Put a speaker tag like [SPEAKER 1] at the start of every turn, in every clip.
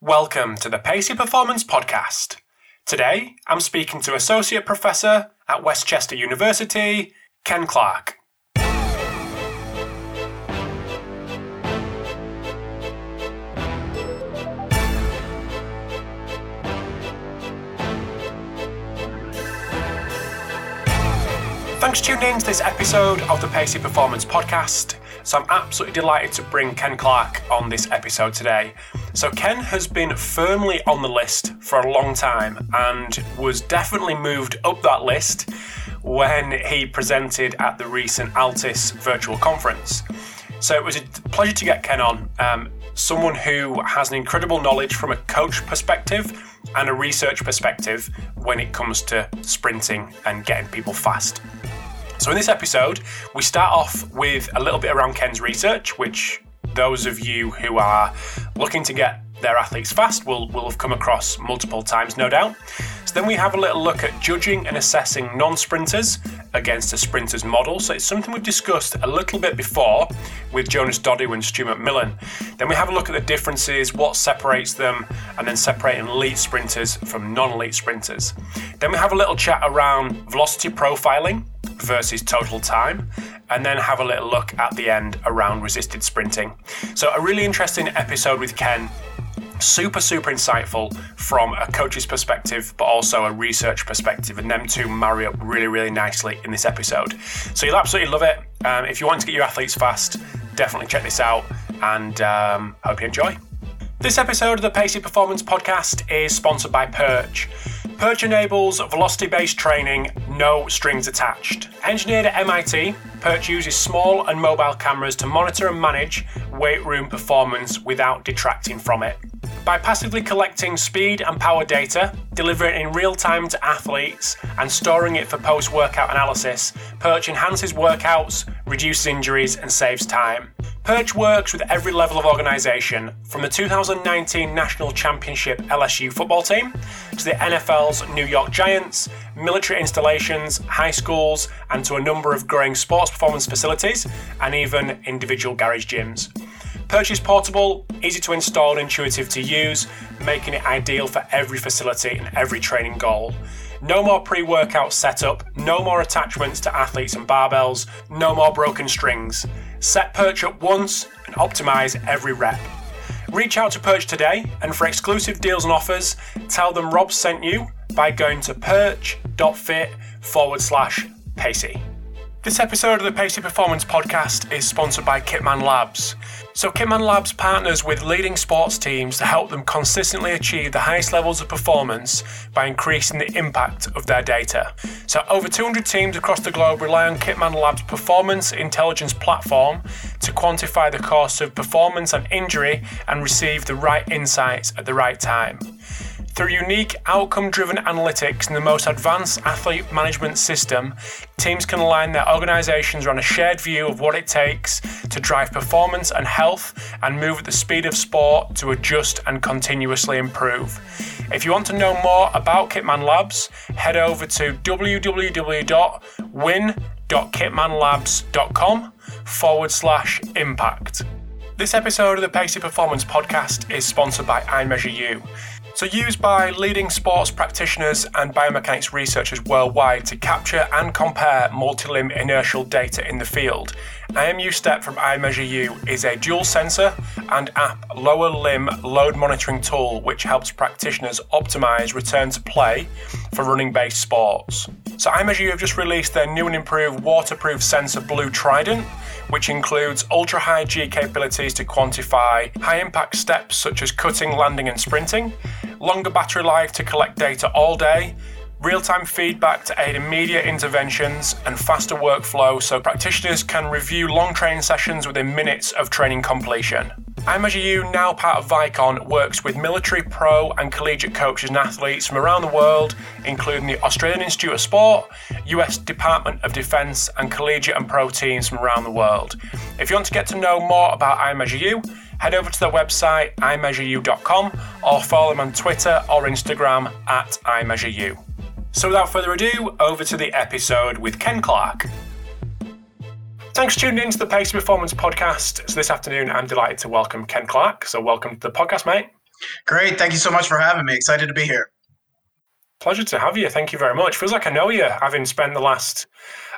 [SPEAKER 1] Welcome to the Pacey Performance Podcast. Today, I'm speaking to Associate Professor at West Chester University, Ken Clark. Thanks for tuning in to this episode of the Pacey Performance Podcast. So, I'm absolutely delighted to bring Ken Clark on this episode today. So, Ken has been firmly on the list for a long time and was definitely moved up that list when he presented at the recent Altis virtual conference. So, it was a pleasure to get Ken on, um, someone who has an incredible knowledge from a coach perspective and a research perspective when it comes to sprinting and getting people fast. So, in this episode, we start off with a little bit around Ken's research, which those of you who are looking to get their athletes fast will, will have come across multiple times, no doubt. So then we have a little look at judging and assessing non-sprinters against a sprinter's model. So it's something we've discussed a little bit before with Jonas Dodoo and Stu McMillan. Then we have a look at the differences, what separates them, and then separating elite sprinters from non-elite sprinters. Then we have a little chat around velocity profiling versus total time, and then have a little look at the end around resisted sprinting. So, a really interesting episode with Ken. Super, super insightful from a coach's perspective, but also a research perspective, and them two marry up really, really nicely in this episode. So, you'll absolutely love it. Um, if you want to get your athletes fast, definitely check this out, and um, hope you enjoy. This episode of the Pacey Performance Podcast is sponsored by Perch. Perch enables velocity based training, no strings attached. Engineered at MIT, Perch uses small and mobile cameras to monitor and manage weight room performance without detracting from it. By passively collecting speed and power data, delivering it in real time to athletes, and storing it for post workout analysis, Perch enhances workouts, reduces injuries, and saves time. Perch works with every level of organisation, from the 2019 National Championship LSU football team to the NFL's New York Giants, military installations, high schools, and to a number of growing sports performance facilities and even individual garage gyms. Perch is portable, easy to install, and intuitive to use, making it ideal for every facility and every training goal. No more pre workout setup, no more attachments to athletes and barbells, no more broken strings. Set Perch up once and optimize every rep. Reach out to Perch today and for exclusive deals and offers, tell them Rob sent you by going to perch.fit forward slash Pacey. This episode of the Pacey Performance Podcast is sponsored by Kitman Labs. So, Kitman Labs partners with leading sports teams to help them consistently achieve the highest levels of performance by increasing the impact of their data. So, over 200 teams across the globe rely on Kitman Labs' performance intelligence platform to quantify the cost of performance and injury and receive the right insights at the right time. Through unique outcome driven analytics and the most advanced athlete management system, teams can align their organizations around a shared view of what it takes to drive performance and health and move at the speed of sport to adjust and continuously improve. If you want to know more about Kitman Labs, head over to www.win.kitmanlabs.com forward slash impact. This episode of the Pacey Performance Podcast is sponsored by iMeasureU. So, used by leading sports practitioners and biomechanics researchers worldwide to capture and compare multi-limb inertial data in the field, IMU Step from iMeasureU is a dual sensor and app lower limb load monitoring tool which helps practitioners optimize return to play for running based sports. So, iMeasureU have just released their new and improved waterproof sensor Blue Trident, which includes ultra high G capabilities to quantify high impact steps such as cutting, landing, and sprinting, longer battery life to collect data all day, real time feedback to aid immediate interventions, and faster workflow so practitioners can review long training sessions within minutes of training completion. iMeasureU, now part of Vicon, works with military, pro, and collegiate coaches and athletes from around the world, including the Australian Institute of Sport, US Department of Defense, and collegiate and pro teams from around the world. If you want to get to know more about iMeasureU, head over to their website, imeasureu.com, or follow them on Twitter or Instagram at imeasureu. So without further ado, over to the episode with Ken Clark. Thanks for tuning in to the Pacey Performance Podcast. So this afternoon, I'm delighted to welcome Ken Clark. So welcome to the podcast, mate.
[SPEAKER 2] Great. Thank you so much for having me. Excited to be here.
[SPEAKER 1] Pleasure to have you. Thank you very much. Feels like I know you, having spent the last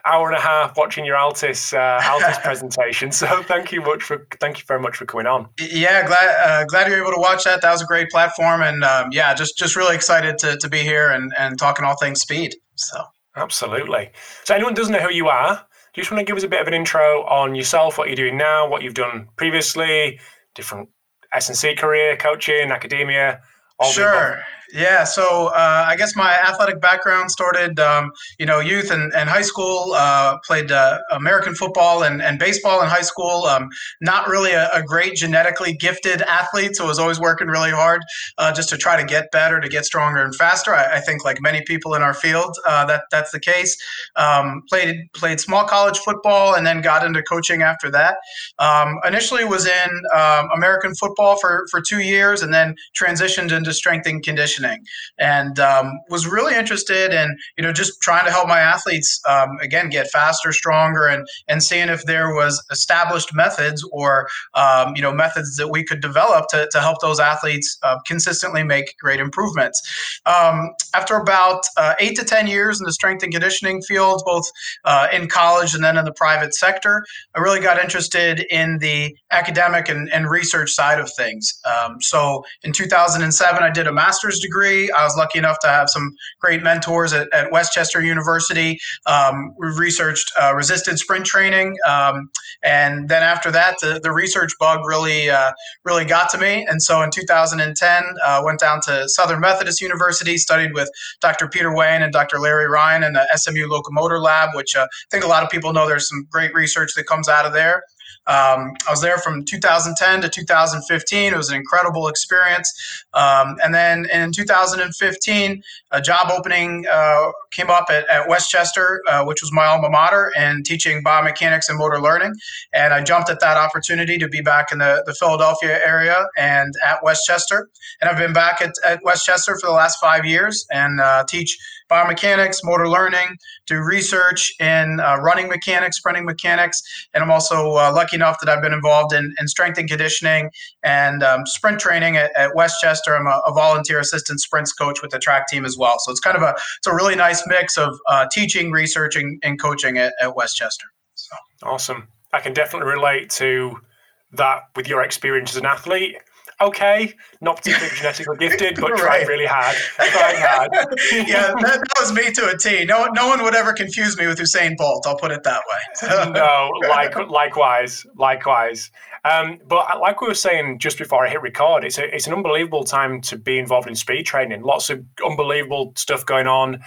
[SPEAKER 1] hour and a half watching your Altis uh, Altis presentation. So thank you much for thank you very much for coming on.
[SPEAKER 2] Yeah, glad uh, glad you're able to watch that. That was a great platform, and um, yeah, just just really excited to, to be here and and talking all things speed. So
[SPEAKER 1] absolutely. So anyone doesn't know who you are, do you just want to give us a bit of an intro on yourself, what you're doing now, what you've done previously, different S and C career, coaching, academia.
[SPEAKER 2] All sure. Yeah, so uh, I guess my athletic background started, um, you know, youth and, and high school. Uh, played uh, American football and, and baseball in high school. Um, not really a, a, great genetically gifted athlete, so I was always working really hard uh, just to try to get better, to get stronger and faster. I, I think, like many people in our field, uh, that that's the case. Um, played played small college football and then got into coaching after that. Um, initially, was in um, American football for for two years, and then transitioned into strength and conditioning conditioning, and um, was really interested in you know just trying to help my athletes um, again get faster, stronger, and and seeing if there was established methods or um, you know methods that we could develop to, to help those athletes uh, consistently make great improvements. Um, after about uh, eight to ten years in the strength and conditioning field, both uh, in college and then in the private sector, I really got interested in the academic and, and research side of things. Um, so in 2007, I did a master's degree degree. I was lucky enough to have some great mentors at, at West Chester University. Um, we researched uh, resisted sprint training, um, and then after that, the, the research bug really uh, really got to me. And so in 2010, uh, went down to Southern Methodist University, studied with Dr. Peter Weyand and Dr. Larry Ryan in the SMU Locomotor Lab, which uh, I think a lot of people know. There's some great research that comes out of there. Um, I was there from 2010 to 2015. It was an incredible experience. Um, and then in 2015, a job opening uh, came up at, at West Chester, uh, which was my alma mater, and teaching biomechanics and motor learning. And I jumped at that opportunity to be back in the, the Philadelphia area and at West Chester. And I've been back at, at West Chester for the last five years and uh, teach biomechanics, motor learning, do research in uh, running mechanics, sprinting mechanics, and I'm also uh, lucky enough that I've been involved in, in strength and conditioning and um, sprint training at, at West Chester. I'm a, a, volunteer assistant sprints coach with the track team as well. So it's kind of a it's a really nice mix of uh, teaching, researching, and coaching at, at West Chester. So.
[SPEAKER 1] Awesome. I can definitely relate to that with your experience as an athlete okay, not particularly genetically gifted, but right. tried really hard. Tried hard.
[SPEAKER 2] yeah, that, that, was me to a T. No, no one would ever confuse me with Usain Bolt. I'll put it that way.
[SPEAKER 1] no, like likewise, likewise. Um, but like we were saying just before I hit record, it's a, it's an unbelievable time to be involved in speed training. Lots of unbelievable stuff going on.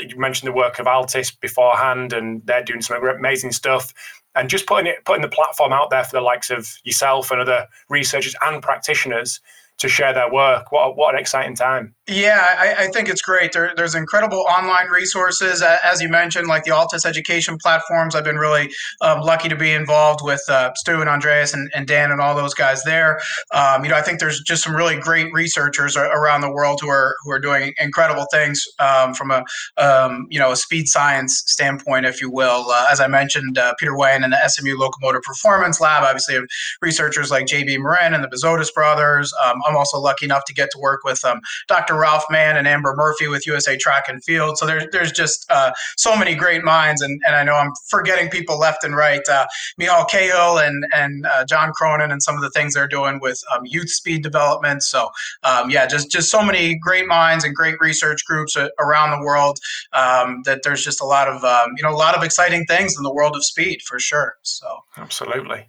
[SPEAKER 1] You mentioned the work of Altis beforehand, and they're doing some amazing stuff and just putting it putting the platform out there for the likes of yourself and other researchers and practitioners to share their work. What, what an exciting time.
[SPEAKER 2] Yeah, I, I think it's great. There, there's incredible online resources, as you mentioned, like the Altis education platforms. I've been really um, lucky to be involved with uh, Stu and Andreas and, and, Dan and all those guys there. Um, you know, I think there's just some really great researchers around the world who are who are doing incredible things um, from a um, you know a speed science standpoint, if you will. Uh, as I mentioned, uh, Peter Weyand and the SMU Locomotor Performance Lab obviously researchers like J.B. Morin and the Bezodis brothers. I'm also lucky enough to get to work with um, Dr. Ralph Mann and Amber Murphy with USA Track and Field. So there's there's just uh, so many great minds, and, and I know I'm forgetting people left and right. Uh, Michal Cahill and and uh, John Cronin and some of the things they're doing with um, youth speed development. So um, yeah, just just so many great minds and great research groups around the world. Um, that there's just a lot of um, you know a lot of exciting things in the world of speed for sure. So
[SPEAKER 1] absolutely.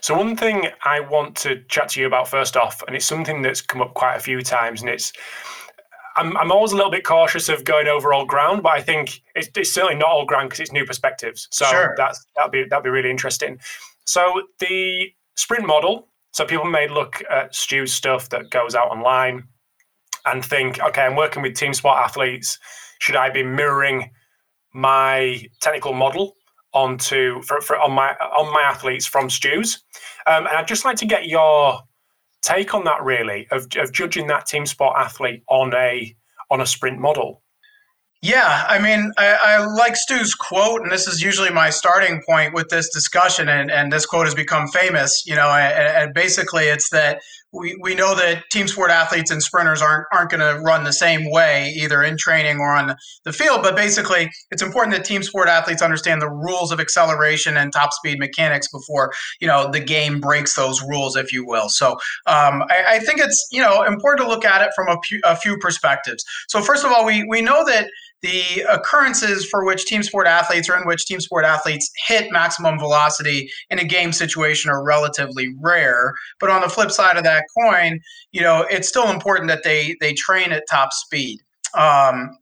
[SPEAKER 1] So one thing I want to chat to you about first off, and it's something that's come up quite a few times, and it's I'm, I'm always a little bit cautious of going over old ground, but I think it's, it's certainly not old ground because it's new perspectives. So sure. that's that'd be that'd be really interesting. So the sprint model. So people may look at Stu's stuff that goes out online and think, okay, I'm working with team sport athletes. Should I be mirroring my technical model onto for, for on my on my athletes from Stu's? Um, and I'd just like to get your take on that really of, of judging that team sport athlete on a on a sprint model
[SPEAKER 2] yeah, I mean, I, I, like Stu's quote, and this is usually my starting point with this discussion, and, and this quote has become famous. You know, and, and basically, it's that we, we know that team sport athletes and sprinters aren't aren't going to run the same way either in training or on the field. But basically, it's important that team sport athletes understand the rules of acceleration and top speed mechanics before you know the game breaks those rules, if you will. So um, I, I, think it's you know important to look at it from a, a few perspectives. So first of all, we we know that the occurrences for which team sport athletes or in which team sport athletes hit maximum velocity in a game situation are relatively rare. But on the flip side of that coin you know it's still important that they they train at top speed. Um,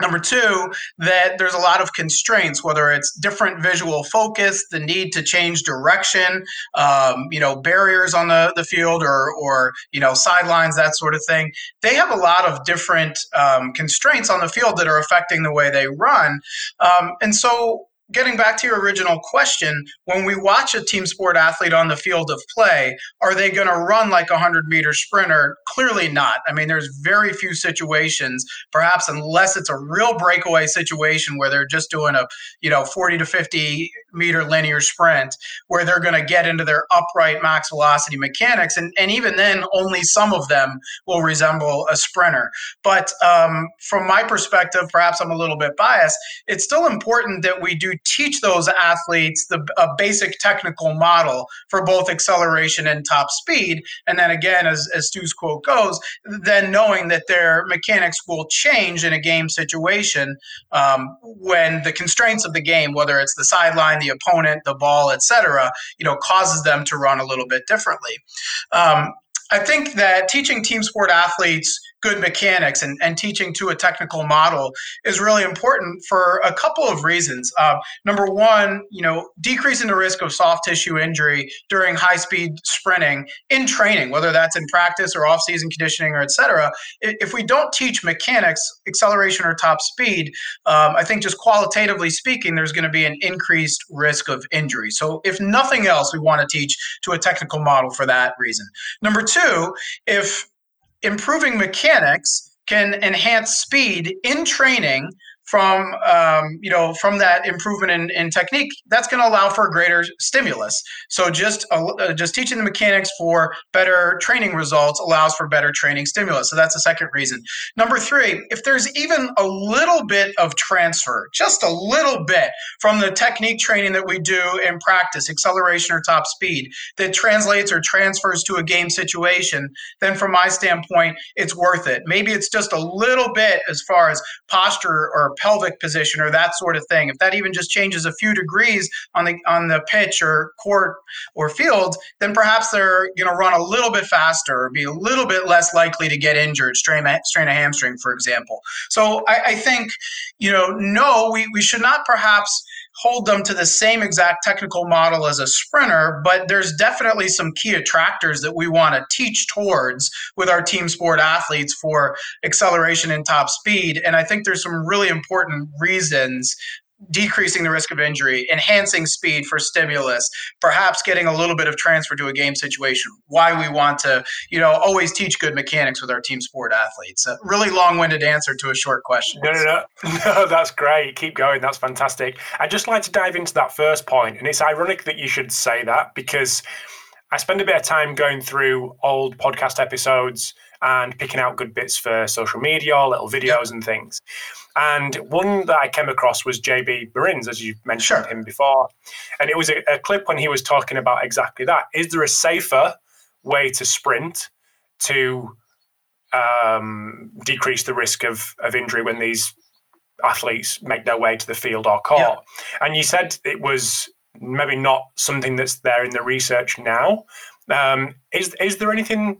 [SPEAKER 2] Number two, that there's a lot of constraints, whether it's different visual focus, the need to change direction, um, you know, barriers on the, the field or, or, you know, sidelines, that sort of thing. They have a lot of different um, constraints on the field that are affecting the way they run. Um, and so getting back to your original question, when we watch a team sport athlete on the field of play, are they going to run like a 100 meter sprinter? Clearly not. I mean, there's very few situations, perhaps unless it's a real breakaway situation where they're just doing a, you know, 40 to 50 meter linear sprint, where they're going to get into their upright max velocity mechanics. And, and even then, only some of them will resemble a sprinter. But um, from my perspective, perhaps I'm a little bit biased, it's still important that we do teach those athletes the a basic technical model for both acceleration and top speed. And then again, as, as Stu's quote goes, then knowing that their mechanics will change in a game situation um, when the constraints of the game, whether it's the sideline, the opponent, the ball, etc., you know, causes them to run a little bit differently. Um, I think that teaching team sport athletes good mechanics and, and teaching to a technical model is really important for a couple of reasons. Uh, number one, you know, decreasing the risk of soft tissue injury during high speed sprinting in training, whether that's in practice or off season conditioning or et cetera. If we don't teach mechanics, acceleration or top speed, um, I think just qualitatively speaking, there's going to be an increased risk of injury. So if nothing else, we want to teach to a technical model for that reason. Number two, if improving mechanics can enhance speed in training from um, you know from that improvement in, in technique that's going to allow for greater stimulus. So just uh, just teaching the mechanics for better training results allows for better training stimulus. So that's the second reason. Number three if there's even a little bit of transfer just a little bit from the technique training that we do in practice acceleration or top speed that translates or transfers to a game situation then from my standpoint it's worth it. Maybe it's just a little bit as far as posture or pelvic position or that sort of thing. If that even just changes a few degrees on the on the pitch or court or field, then perhaps they're going to run a little bit faster or be a little bit less likely to get injured, strain a, strain a hamstring, for example. So I, I think, you know, no, we, we should not perhaps hold them to the same exact technical model as a sprinter, but there's definitely some key attractors that we want to teach towards with our team sport athletes for acceleration and top speed. And I think there's some really important reasons decreasing the risk of injury, enhancing speed for stimulus, perhaps getting a little bit of transfer to a game situation. Why we want to, you know, always teach good mechanics with our team sport athletes. A really long-winded answer to a short question.
[SPEAKER 1] No, no, no, no, that's great. Keep going. That's fantastic. I'd just like to dive into that first point, and it's ironic that you should say that because I spend a bit of time going through old podcast episodes and picking out good bits for social media, little videos and things. And one that I came across was JB Morin's, as you mentioned sure. him before. And it was a, a clip when he was talking about exactly that. Is there a safer way to sprint to um, decrease the risk of, of injury when these athletes make their way to the field or court? Yeah. And you said it was maybe not something that's there in the research now. Um, is is there anything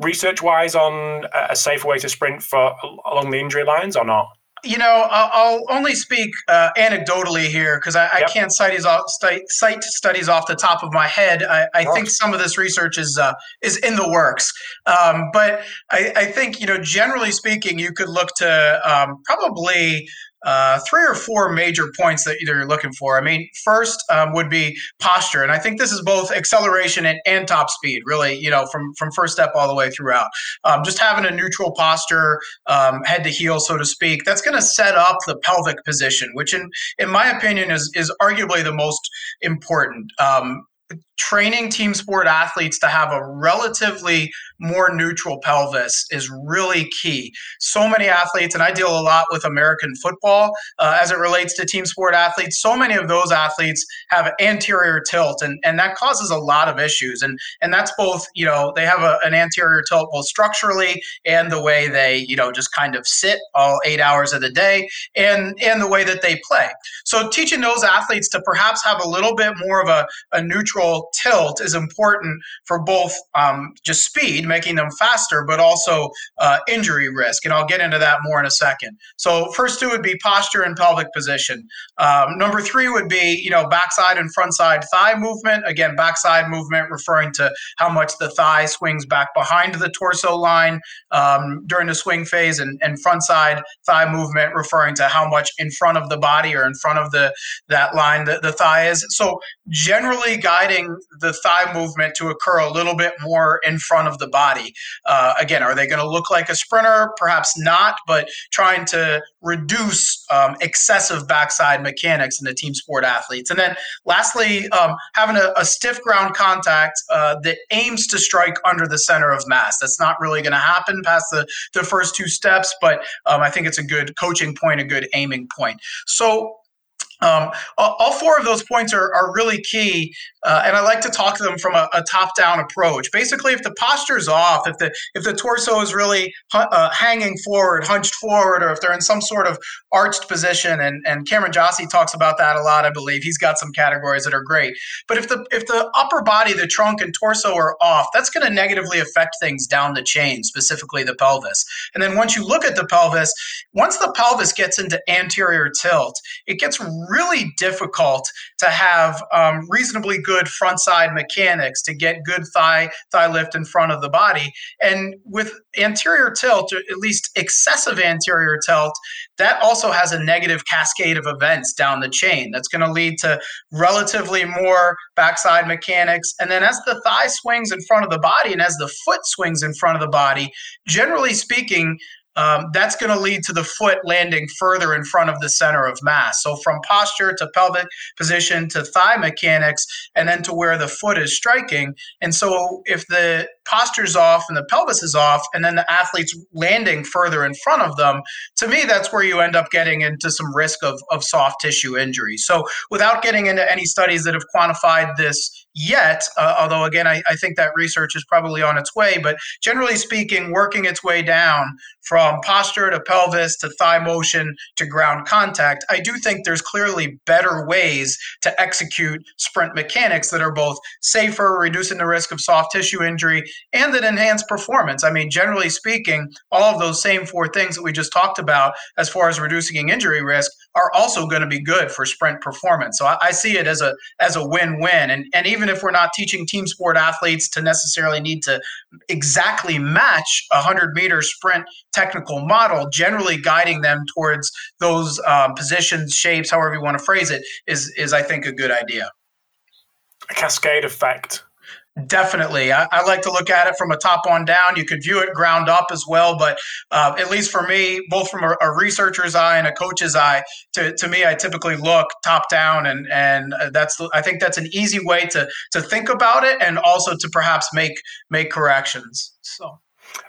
[SPEAKER 1] research wise on a safer way to sprint for along the injury lines or not?
[SPEAKER 2] You know, I'll, only speak uh, anecdotally here because I, yep. I, can't cite, off, cite studies off the top of my head. I, I think some of this research is uh, is in the works, um, but I, I, think you know, generally speaking, you could look to um, probably uh, three or four major points that you're looking for. I mean, first um, would be posture, and I think this is both acceleration and, and, top speed. Really, you know, from from first step all the way throughout. Um, just having a neutral posture, um, head to heel, so to speak, that's going to set up the pelvic position, which, in in my opinion, is is arguably the most important. Um, training team sport athletes to have a relatively more neutral pelvis is really key. So many athletes, and I deal a lot with American football uh, as it relates to team sport athletes. So many of those athletes have anterior tilt, and, and that causes a lot of issues. And and that's both, you know, they have a, an anterior tilt both structurally and the way they, you know, just kind of sit all eight hours of the day, and and the way that they play. So teaching those athletes to perhaps have a little bit more of a, a neutral tilt is important for both um, just speed, making them faster, but also uh, injury risk. And I'll get into that more in a second. So first two would be posture and pelvic position. Um, number three would be, you know, backside and front side thigh movement. Again, backside movement referring to how much the thigh swings back behind the torso line um, during the swing phase, and, and front side thigh movement referring to how much in front of the body or in front of the that line the, the thigh is. So generally guiding the thigh movement to occur a little bit more in front of the body. Uh, again, are they going to look like a sprinter? Perhaps not, but trying to reduce um, excessive backside mechanics in the team sport athletes. And then lastly, um, having a, a, stiff ground contact uh, that aims to strike under the center of mass. That's not really going to happen past the, the first two steps, but um, I think it's a good coaching point, a good aiming point. So um, all four of those points are, are really key, uh, and I like to talk to them from a, a top-down approach. Basically, if the posture is off, if the if the torso is really uh, hanging forward, hunched forward, or if they're in some sort of arched position, and, and Cameron Josse talks about that a lot, I believe he's got some categories that are great. But if the if the upper body, the trunk and torso are off, that's going to negatively affect things down the chain, specifically the pelvis. And then once you look at the pelvis, once the pelvis gets into anterior tilt, it gets really difficult to have um, reasonably good front side mechanics to get good thigh thigh lift in front of the body. And with anterior tilt, or at least excessive anterior tilt, that also has a negative cascade of events down the chain. That's going to lead to relatively more backside mechanics. And then as the thigh swings in front of the body and as the foot swings in front of the body, generally speaking, um, that's going to lead to the foot landing further in front of the center of mass. So from posture to pelvic position to thigh mechanics, and then to where the foot is striking. And so if the posture's off and the pelvis is off, and then the athlete's landing further in front of them, to me, that's where you end up getting into some risk of, of soft tissue injury. So without getting into any studies that have quantified this yet, uh, although again, I, I, think that research is probably on its way. But generally speaking, working its way down from posture to pelvis to thigh motion to ground contact, I do think there's clearly better ways to execute sprint mechanics that are both safer, reducing the risk of soft tissue injury, and that enhance performance. I mean, generally speaking, all of those same four things that we just talked about as far as reducing injury risk are also going to be good for sprint performance. So I, I see it as a as a win-win. And and even if we're not teaching team sport athletes to necessarily need to exactly match a hundred meter sprint technical model, generally guiding them towards those um, positions, shapes, however you want to phrase it, is is I think a good idea.
[SPEAKER 1] A cascade effect
[SPEAKER 2] Definitely. I, I, like to look at it from a top on down. You could view it ground up as well, but uh, at least for me, both from a, a, researcher's eye and a coach's eye, to, to me, I typically look top down, and and uh, that's I think that's an easy way to to think about it, and also to perhaps make make corrections. So,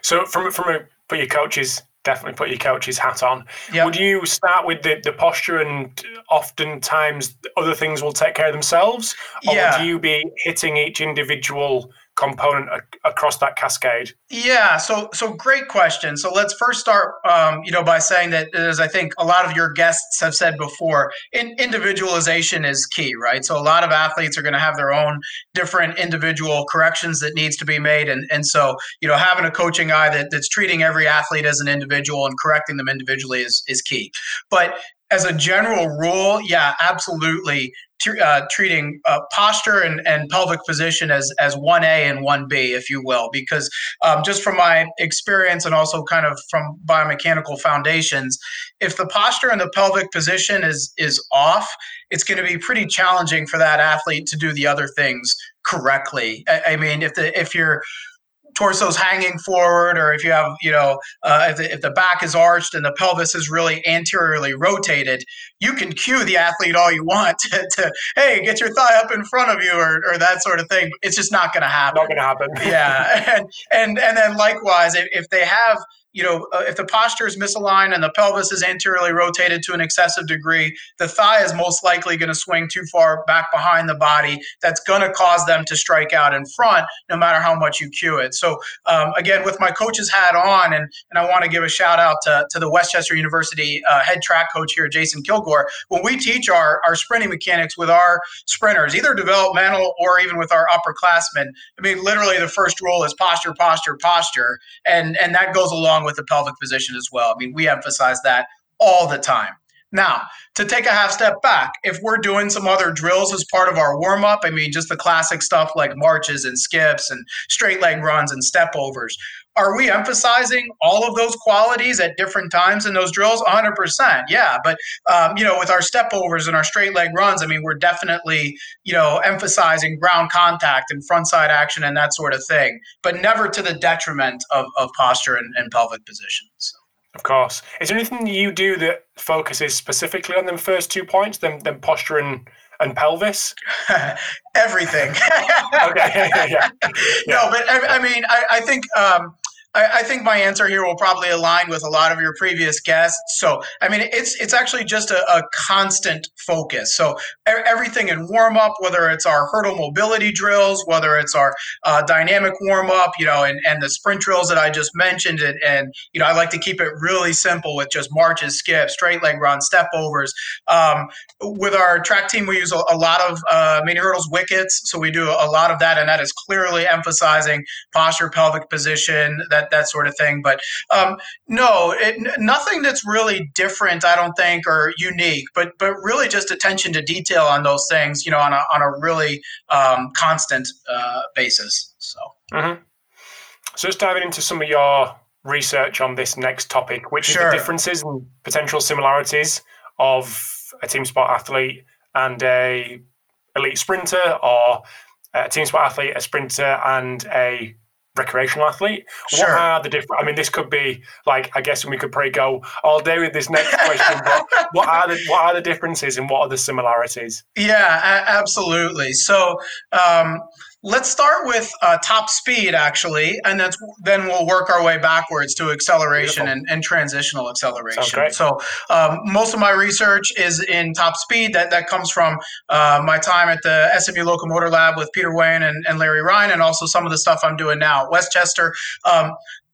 [SPEAKER 1] so from from a for your coaches definitely put your coach's hat on. Yep. Would you start with the, the posture and oftentimes other things will take care of themselves? Or yeah. would you be hitting each individual component across that cascade?
[SPEAKER 2] Yeah, so so great question. So let's first start, um, you know, by saying that as I think a lot of your guests have said before, in, individualization is key, right? So a lot of athletes are going to have their own different individual corrections that needs to be made, and and so you know, having a coaching eye that, that's treating every athlete as an individual and correcting them individually is is key. But as a general rule, yeah, absolutely uh, treating uh, posture and, and pelvic position as as 1A and 1B, if you will, because um, just from my experience and also kind of from biomechanical foundations, if the posture and the pelvic position is is off, it's going to be pretty challenging for that athlete to do the other things correctly. I, I mean, if the if you're torso's hanging forward, or if you have, you know, uh, if, the, if the back is arched and the pelvis is really anteriorly rotated, you can cue the athlete all you want to, to hey, get your thigh up in front of you, or, or that sort of thing. It's just not going to happen.
[SPEAKER 1] Not going to happen.
[SPEAKER 2] yeah, and and and then likewise, if, if they have you know, uh, if the posture is misaligned and the pelvis is anteriorly rotated to an excessive degree, the thigh is most likely going to swing too far back behind the body. That's going to cause them to strike out in front, no matter how much you cue it. So, um, again, with my coach's hat on, and, and I want to give a shout out to, to the West Chester University uh, head track coach here, Jason Kilgore. When we teach our, our sprinting mechanics with our sprinters, either developmental or even with our upperclassmen, I mean, literally the first rule is posture, posture, posture. And, and that goes along with the pelvic position as well. I mean, we emphasize that all the time. Now, to take a half step back, if we're doing some other drills as part of our warm up, I mean, just the classic stuff like marches and skips and straight leg runs and step overs, are we emphasizing all of those qualities at different times in those drills 100% yeah but um, you know with our step overs and our straight leg runs i mean we're definitely you know emphasizing ground contact and front side action and that sort of thing but never to the detriment of, of posture and, and pelvic positions
[SPEAKER 1] of course. Is there anything you do that focuses specifically on them first two points, them, them posture and, and pelvis?
[SPEAKER 2] Everything. okay. yeah. yeah. No, but I, I mean, I, I think um, I, I, think my answer here will probably align with a lot of your previous guests. So, I mean, it's it's actually just a, a constant focus. So, everything in warm up, whether it's our hurdle mobility drills, whether it's our uh, dynamic warm up, you know, and, and the sprint drills that I just mentioned, and, and you know, I like to keep it really simple with just marches, skips, straight leg runs, step overs. Um, with our track team, we use a, a lot of uh, mini hurdles wickets, so we do a lot of that, and that is clearly emphasizing posture, pelvic position, that that that sort of thing. But um, no, it, nothing that's really different, I don't think, or unique. But but really just attention to detail on those things, you know, on a on a really um, constant uh, basis. So.
[SPEAKER 1] Mm-hmm. So just diving into some of your research on this next topic, which sure. is the differences and potential similarities of a team sport athlete and a elite sprinter, or a team sport athlete, a sprinter, and a recreational athlete. Sure. What are the different? I mean, this could be like I guess we could probably go all day with this next question. but what are the what are the differences and what are the similarities?
[SPEAKER 2] Yeah, a- absolutely. So. Um, Let's start with uh, top speed, actually, and that's then we'll work our way backwards to acceleration and, and, transitional acceleration. So, um, most of my research is in top speed. That that comes from uh, my time at the SMU Locomotor Lab with Peter Weyand and, and, Larry Ryan, and also some of the stuff I'm doing now at West Chester. Um,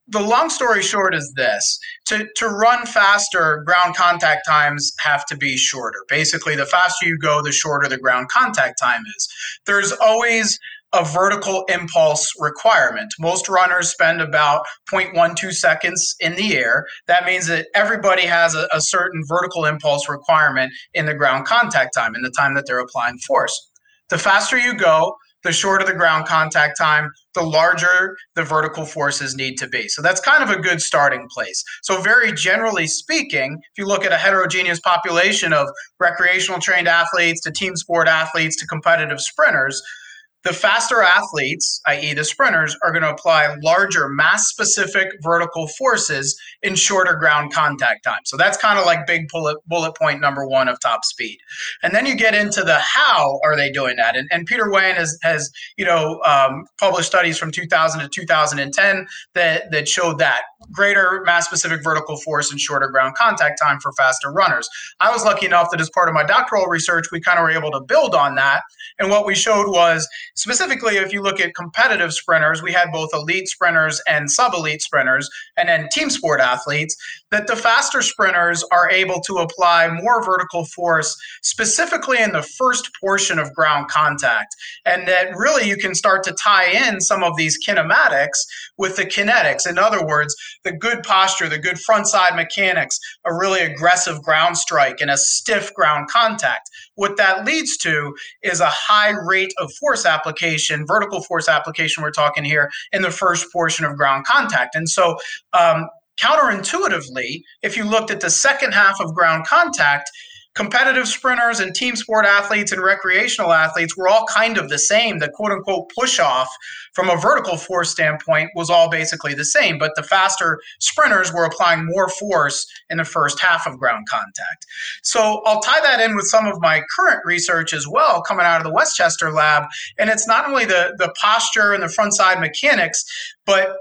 [SPEAKER 2] the long story short is this to, to run faster ground contact times have to be shorter basically the faster you go the shorter the ground contact time is there's always a vertical impulse requirement. Most runners spend about 0.12 seconds in the air. That means that everybody has a, a, certain vertical impulse requirement in the ground contact time, in the time that they're applying force. The faster you go, the shorter the ground contact time, the larger the vertical forces need to be. So that's kind of a good starting place. So, very generally speaking, if you look at a heterogeneous population of recreational trained athletes to team sport athletes to competitive sprinters, the faster athletes, i.e., the sprinters, are going to apply larger mass specific vertical forces in shorter ground contact time. So that's kind of like big bullet, bullet point number one of top speed. And then you get into the how are they doing that? And, and Peter Weyand has, has you know, um, published studies from 2000 to 2010 that, that showed that greater mass specific vertical force and shorter ground contact time for faster runners. I was lucky enough that as part of my doctoral research, we kind of were able to build on that. And what we showed was Specifically, if you look at competitive sprinters, we had both elite sprinters and sub elite sprinters, and then team sport athletes, that the faster sprinters are able to apply more vertical force, specifically in the first portion of ground contact. And that really you can start to tie in some of these kinematics with the kinetics. In other words, the good posture, the good front side mechanics, a really aggressive ground strike, and a stiff ground contact. What that leads to is a high rate of force application, vertical force application, we're talking here, in the first portion of ground contact. And so, um, counterintuitively, if you looked at the second half of ground contact, competitive sprinters and team sport athletes and recreational athletes were all kind of the same. The quote unquote push off from a vertical force standpoint was all basically the same, but the faster sprinters were applying more force in the first half of ground contact. So I'll tie that in with some of my current research as well coming out of the West Chester lab. And it's not only the, the posture and the front side mechanics, but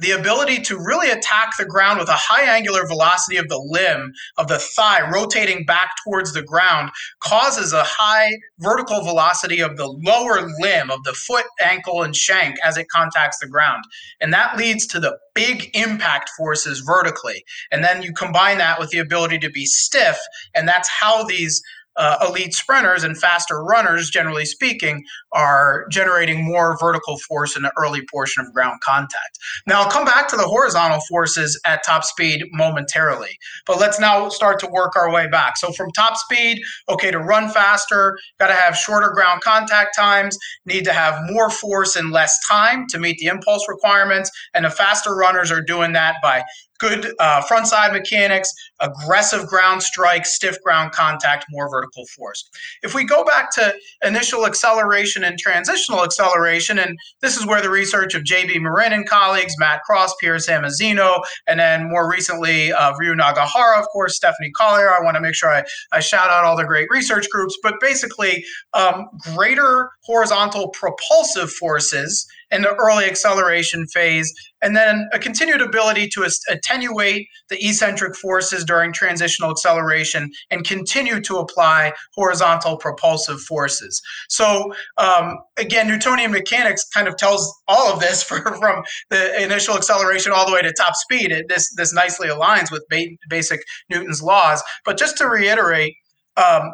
[SPEAKER 2] the ability to really attack the ground with a high angular velocity of the limb of the thigh rotating back towards the ground causes a high vertical velocity of the lower limb of the foot, ankle, and shank as it contacts the ground. And that leads to the big impact forces vertically. And then you combine that with the ability to be stiff, and that's how these uh, elite sprinters and faster runners, generally speaking, are generating more vertical force in the early portion of ground contact. Now, I'll come back to the horizontal forces at top speed momentarily, but let's now start to work our way back. So, from top speed, okay, to run faster, got to have shorter ground contact times, need to have more force in less time to meet the impulse requirements, and the faster runners are doing that by good uh, front side mechanics, aggressive ground strike, stiff ground contact, more vertical force. If we go back to initial acceleration and transitional acceleration, and this is where the research of J.B. Morin and colleagues, Matt Cross, Pierre Samozino, and then more recently uh, Ryu Nagahara, of course, Stephanie Collier. I want to make sure I, I shout out all the great research groups, but basically, um, greater horizontal propulsive forces in the early acceleration phase, and then a continued ability to attenuate the eccentric forces during transitional acceleration and continue to apply horizontal propulsive forces. So, um, again, Newtonian mechanics kind of tells all of this for, from the initial acceleration all the way to top speed. It, this, this nicely aligns with ba- basic Newton's laws. But just to reiterate, um,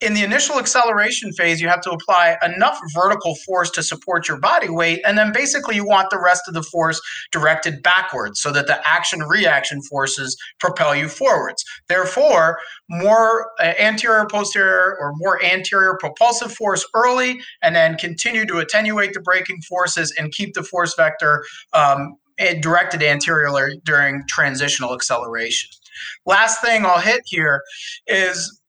[SPEAKER 2] in the initial acceleration phase, you have to apply enough vertical force to support your body weight. And then basically, you want the rest of the force directed backwards so that the action reaction forces propel you forwards. Therefore, more uh, anterior, posterior, or more anterior propulsive force early, and then continue to attenuate the braking forces and keep the force vector um, directed anteriorly during transitional acceleration. Last thing I'll hit here is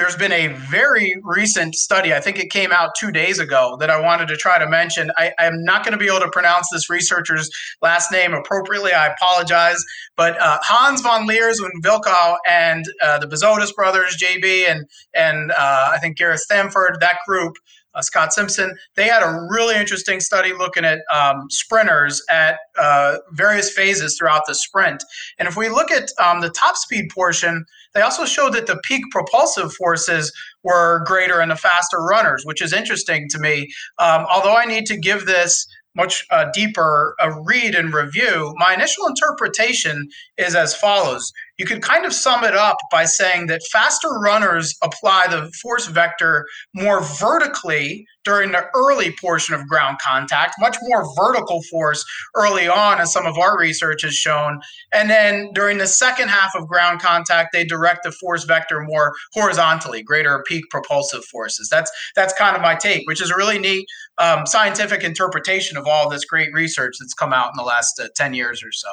[SPEAKER 2] there's been a very recent study, I think it came out two days ago, that I wanted to try to mention. I, am not going to be able to pronounce this researcher's last name appropriately. I apologize. But uh, Hans von Leers-Wilkow and uh, the Bezodis brothers, JB, and, and uh, I think Gareth Stamford, that group, uh, Scott Simpson, they had a really interesting study looking at um, sprinters at uh, various phases throughout the sprint. And if we look at um, the top speed portion, they also showed that the peak propulsive forces were greater in the faster runners, which is interesting to me. Um, although I need to give this much uh, deeper a read and review, my initial interpretation is as follows. You could kind of sum it up by saying that faster runners apply the force vector more vertically during the early portion of ground contact, much more vertical force early on, as some of our research has shown. And then during the second half of ground contact, they direct the force vector more horizontally, greater peak propulsive forces. That's that's kind of my take, which is a really neat um, scientific interpretation of all this great research that's come out in the last uh, 10 years or so.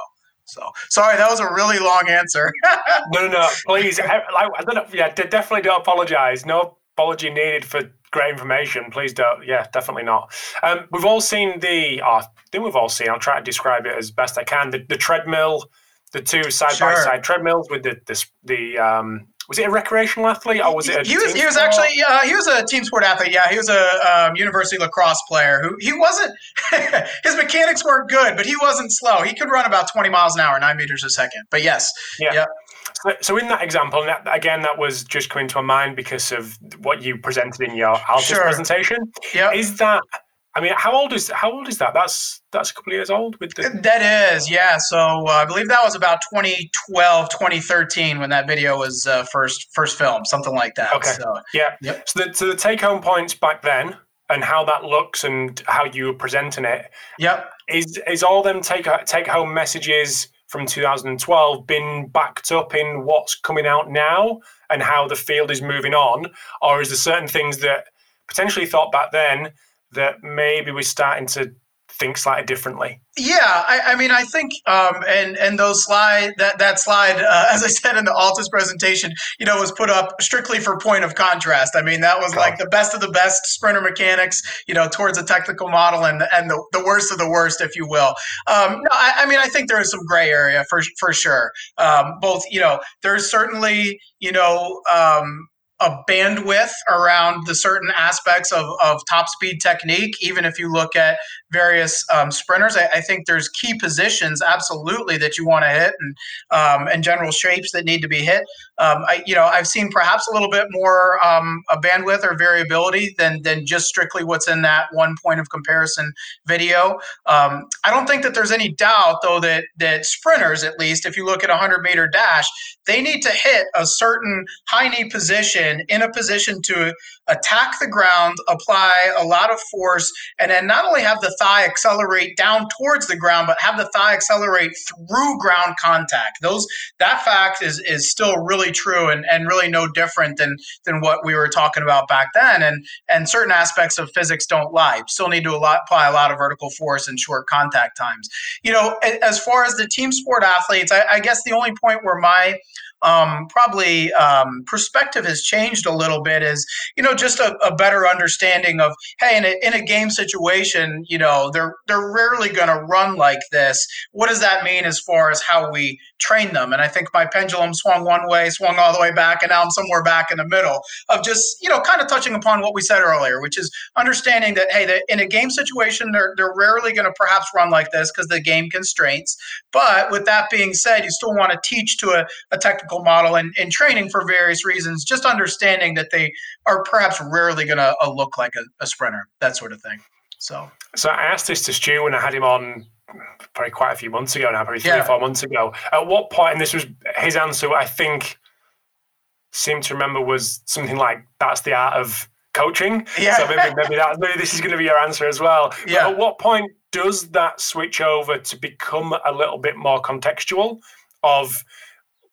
[SPEAKER 2] So sorry, that was a really long answer.
[SPEAKER 1] no, no, no. Please, I, I don't know. Yeah, definitely don't apologize. No apology needed for great information. Please don't. Yeah, definitely not. Um, we've all seen the. Oh, I think we've all seen. I'll try to describe it as best I can. The, the treadmill, the two side by side treadmills with the the, the um, was it a recreational athlete or was it?
[SPEAKER 2] he was. He was actually. Uh, he was a team sport athlete. Yeah, he was a um, university lacrosse player. Who he wasn't. his mechanics weren't good, but he wasn't slow. He could run about twenty miles an hour, nine meters a second. But yes.
[SPEAKER 1] Yeah. Yep. So, so in that example, and that, again, that was just coming to my mind because of what you presented in your Altis sure. presentation. Yeah. Is that I mean, how old is how old is that? That's that's a couple of years old with the.
[SPEAKER 2] That is, yeah. So uh, I believe that was about 2012, 2013 when that video was uh, first first filmed, something like that.
[SPEAKER 1] Okay. So, yeah. Yep. So the, so the take home points back then and how that looks and how you were presenting it.
[SPEAKER 2] Yep.
[SPEAKER 1] Is is all them take take home messages from 2012 been backed up in what's coming out now and how the field is moving on, or is there certain things that potentially thought back then? that maybe we're starting to think slightly differently?
[SPEAKER 2] Yeah, I, I mean, I think, um, and and those slide that that slide, uh, as I said in the Altis presentation, you know, was put up strictly for point of contrast. I mean, that was like the best of the best sprinter mechanics, you know, towards a technical model, and and the, the worst of the worst, if you will. Um, no, I, I, mean, I think there is some gray area for for sure. Um, both, you know, there's certainly, you know. Um, a bandwidth around the certain aspects of, of top speed technique, even if you look at various um, sprinters. I, I, think there's key positions absolutely that you want to hit and um, and general shapes that need to be hit. Um, I, you know, I've seen perhaps a little bit more um, bandwidth or variability than than just strictly what's in that one point of comparison video. Um, I don't think that there's any doubt though that that sprinters, at least if you look at a 100 meter dash, they need to hit a certain high knee position in a position to attack the ground, apply a lot of force, and then not only have the thigh accelerate down towards the ground, but have the thigh accelerate through ground contact. Those that fact is is still really true and, and really no different than than what we were talking about back then. And and certain aspects of physics don't lie. Still need to apply a lot of vertical force and short contact times. You know, as far as the team sport athletes, I, I guess the only point where my um, probably um, perspective has changed a little bit is you know just a, a better understanding of hey in a, in a game situation you know they're they're rarely going to run like this. What does that mean as far as how we train them? And i think my pendulum swung one way swung all the way back and now i'm somewhere back in the middle of just you know kind of touching upon what we said earlier which is understanding that hey that in a game situation they're, they're rarely going to perhaps run like this because the game constraints. But with that being said you still want to teach to a, a technical tactical model and, and training for various reasons, just understanding that they are perhaps rarely going to uh, look like a, a, sprinter, that sort of thing. So,
[SPEAKER 1] so I asked this to Stu when I had him on probably quite a few months ago now, probably three yeah. or four months ago. At what point, and this was his answer, I think, seemed to remember was something like, "That's the art of coaching." Yeah. So maybe maybe that maybe this is going to be your answer as well. Yeah. But at what point does that switch over to become a little bit more contextual? Of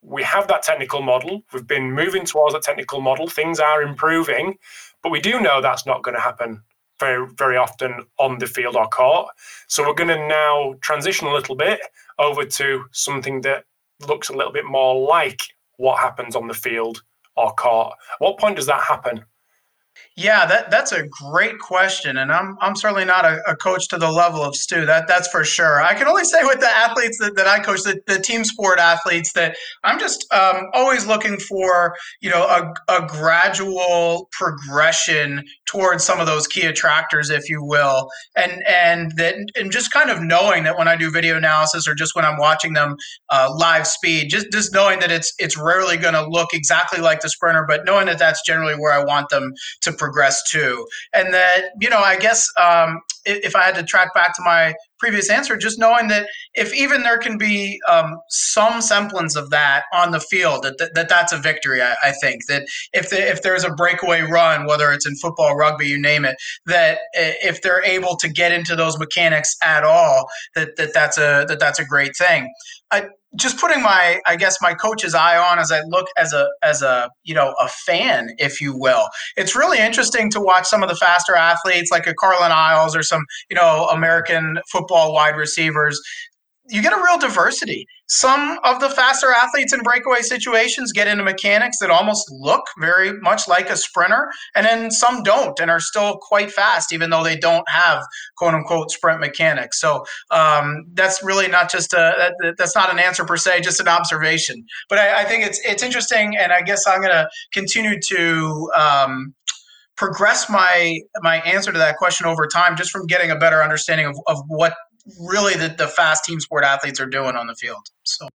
[SPEAKER 1] we have that technical model. We've been moving towards that technical model. Things are improving, but we do know that's not going to happen very, very often on the field or court. So we're going to now transition a little bit over to something that looks a little bit more like what happens on the field or court. At what point does that happen?
[SPEAKER 2] Yeah, that that's a great question, and I'm I'm certainly not a, a, coach to the level of Stu. That that's for sure. I can only say with the athletes that, that I coach, the, the team sport athletes, that I'm just um, always looking for you know a, a gradual progression towards some of those key attractors, if you will, and and that and just kind of knowing that when I do video analysis or just when I'm watching them uh, live speed, just just knowing that it's it's rarely going to look exactly like the sprinter, but knowing that that's generally where I want them to progress to. And that, you know, I guess um, if I had to track back to my previous answer, just knowing that if even there can be um, some semblance of that on the field, that, that, that that's a victory. I, I, think that if the, if there's a breakaway run, whether it's in football, rugby, you name it, that if they're able to get into those mechanics at all, that, that that's a that that's a great thing. I, just putting my i guess my coach's eye on as i look as a as a you know a fan if you will it's really interesting to watch some of the faster athletes like a carlin isles or some you know american football wide receivers you get a real diversity. Some of the faster athletes in breakaway situations get into mechanics that almost look very much like a sprinter, and then some don't and are still quite fast, even though they don't have quote unquote sprint mechanics. So um, that's really not just a that, that's not an answer per se, just an observation. But I, I think it's it's interesting, and I guess I'm going to continue to. Um, progress my my answer to that question over time just from getting a better understanding of, of what really the, the fast team sport athletes are doing on the field. So.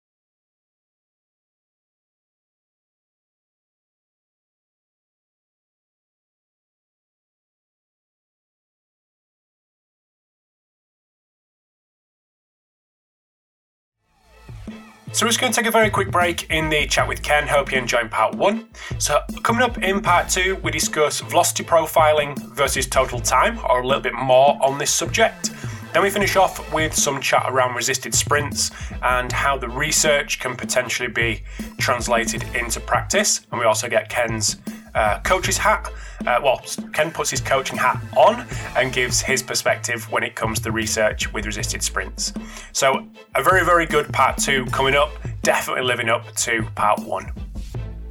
[SPEAKER 1] So we're just going to take a very quick break in the chat with Ken. Hope you enjoyed part one. So coming up in part two, we discuss velocity profiling versus total time, or a little bit more on this subject. Then we finish off with some chat around resisted sprints and how the research can potentially be translated into practice. And we also get Ken's uh, coach's hat. Uh, well, Ken puts his coaching hat on and gives his perspective when it comes to research with resisted sprints. So, a very, very good part two coming up, definitely living up to part one.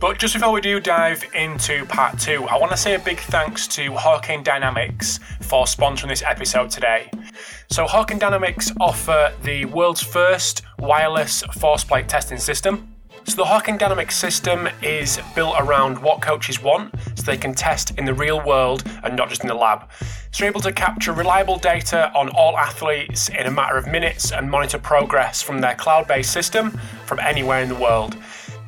[SPEAKER 1] But just before we do dive into part two, I want to say a big thanks to Hawkin Dynamics for sponsoring this episode today. So, Hawkin Dynamics offer the world's first wireless force plate testing system. So, the Hawkin Dynamics system is built around what coaches want so they can test in the real world and not just in the lab. So, you're able to capture reliable data on all athletes in a matter of minutes and monitor progress from their cloud based system from anywhere in the world.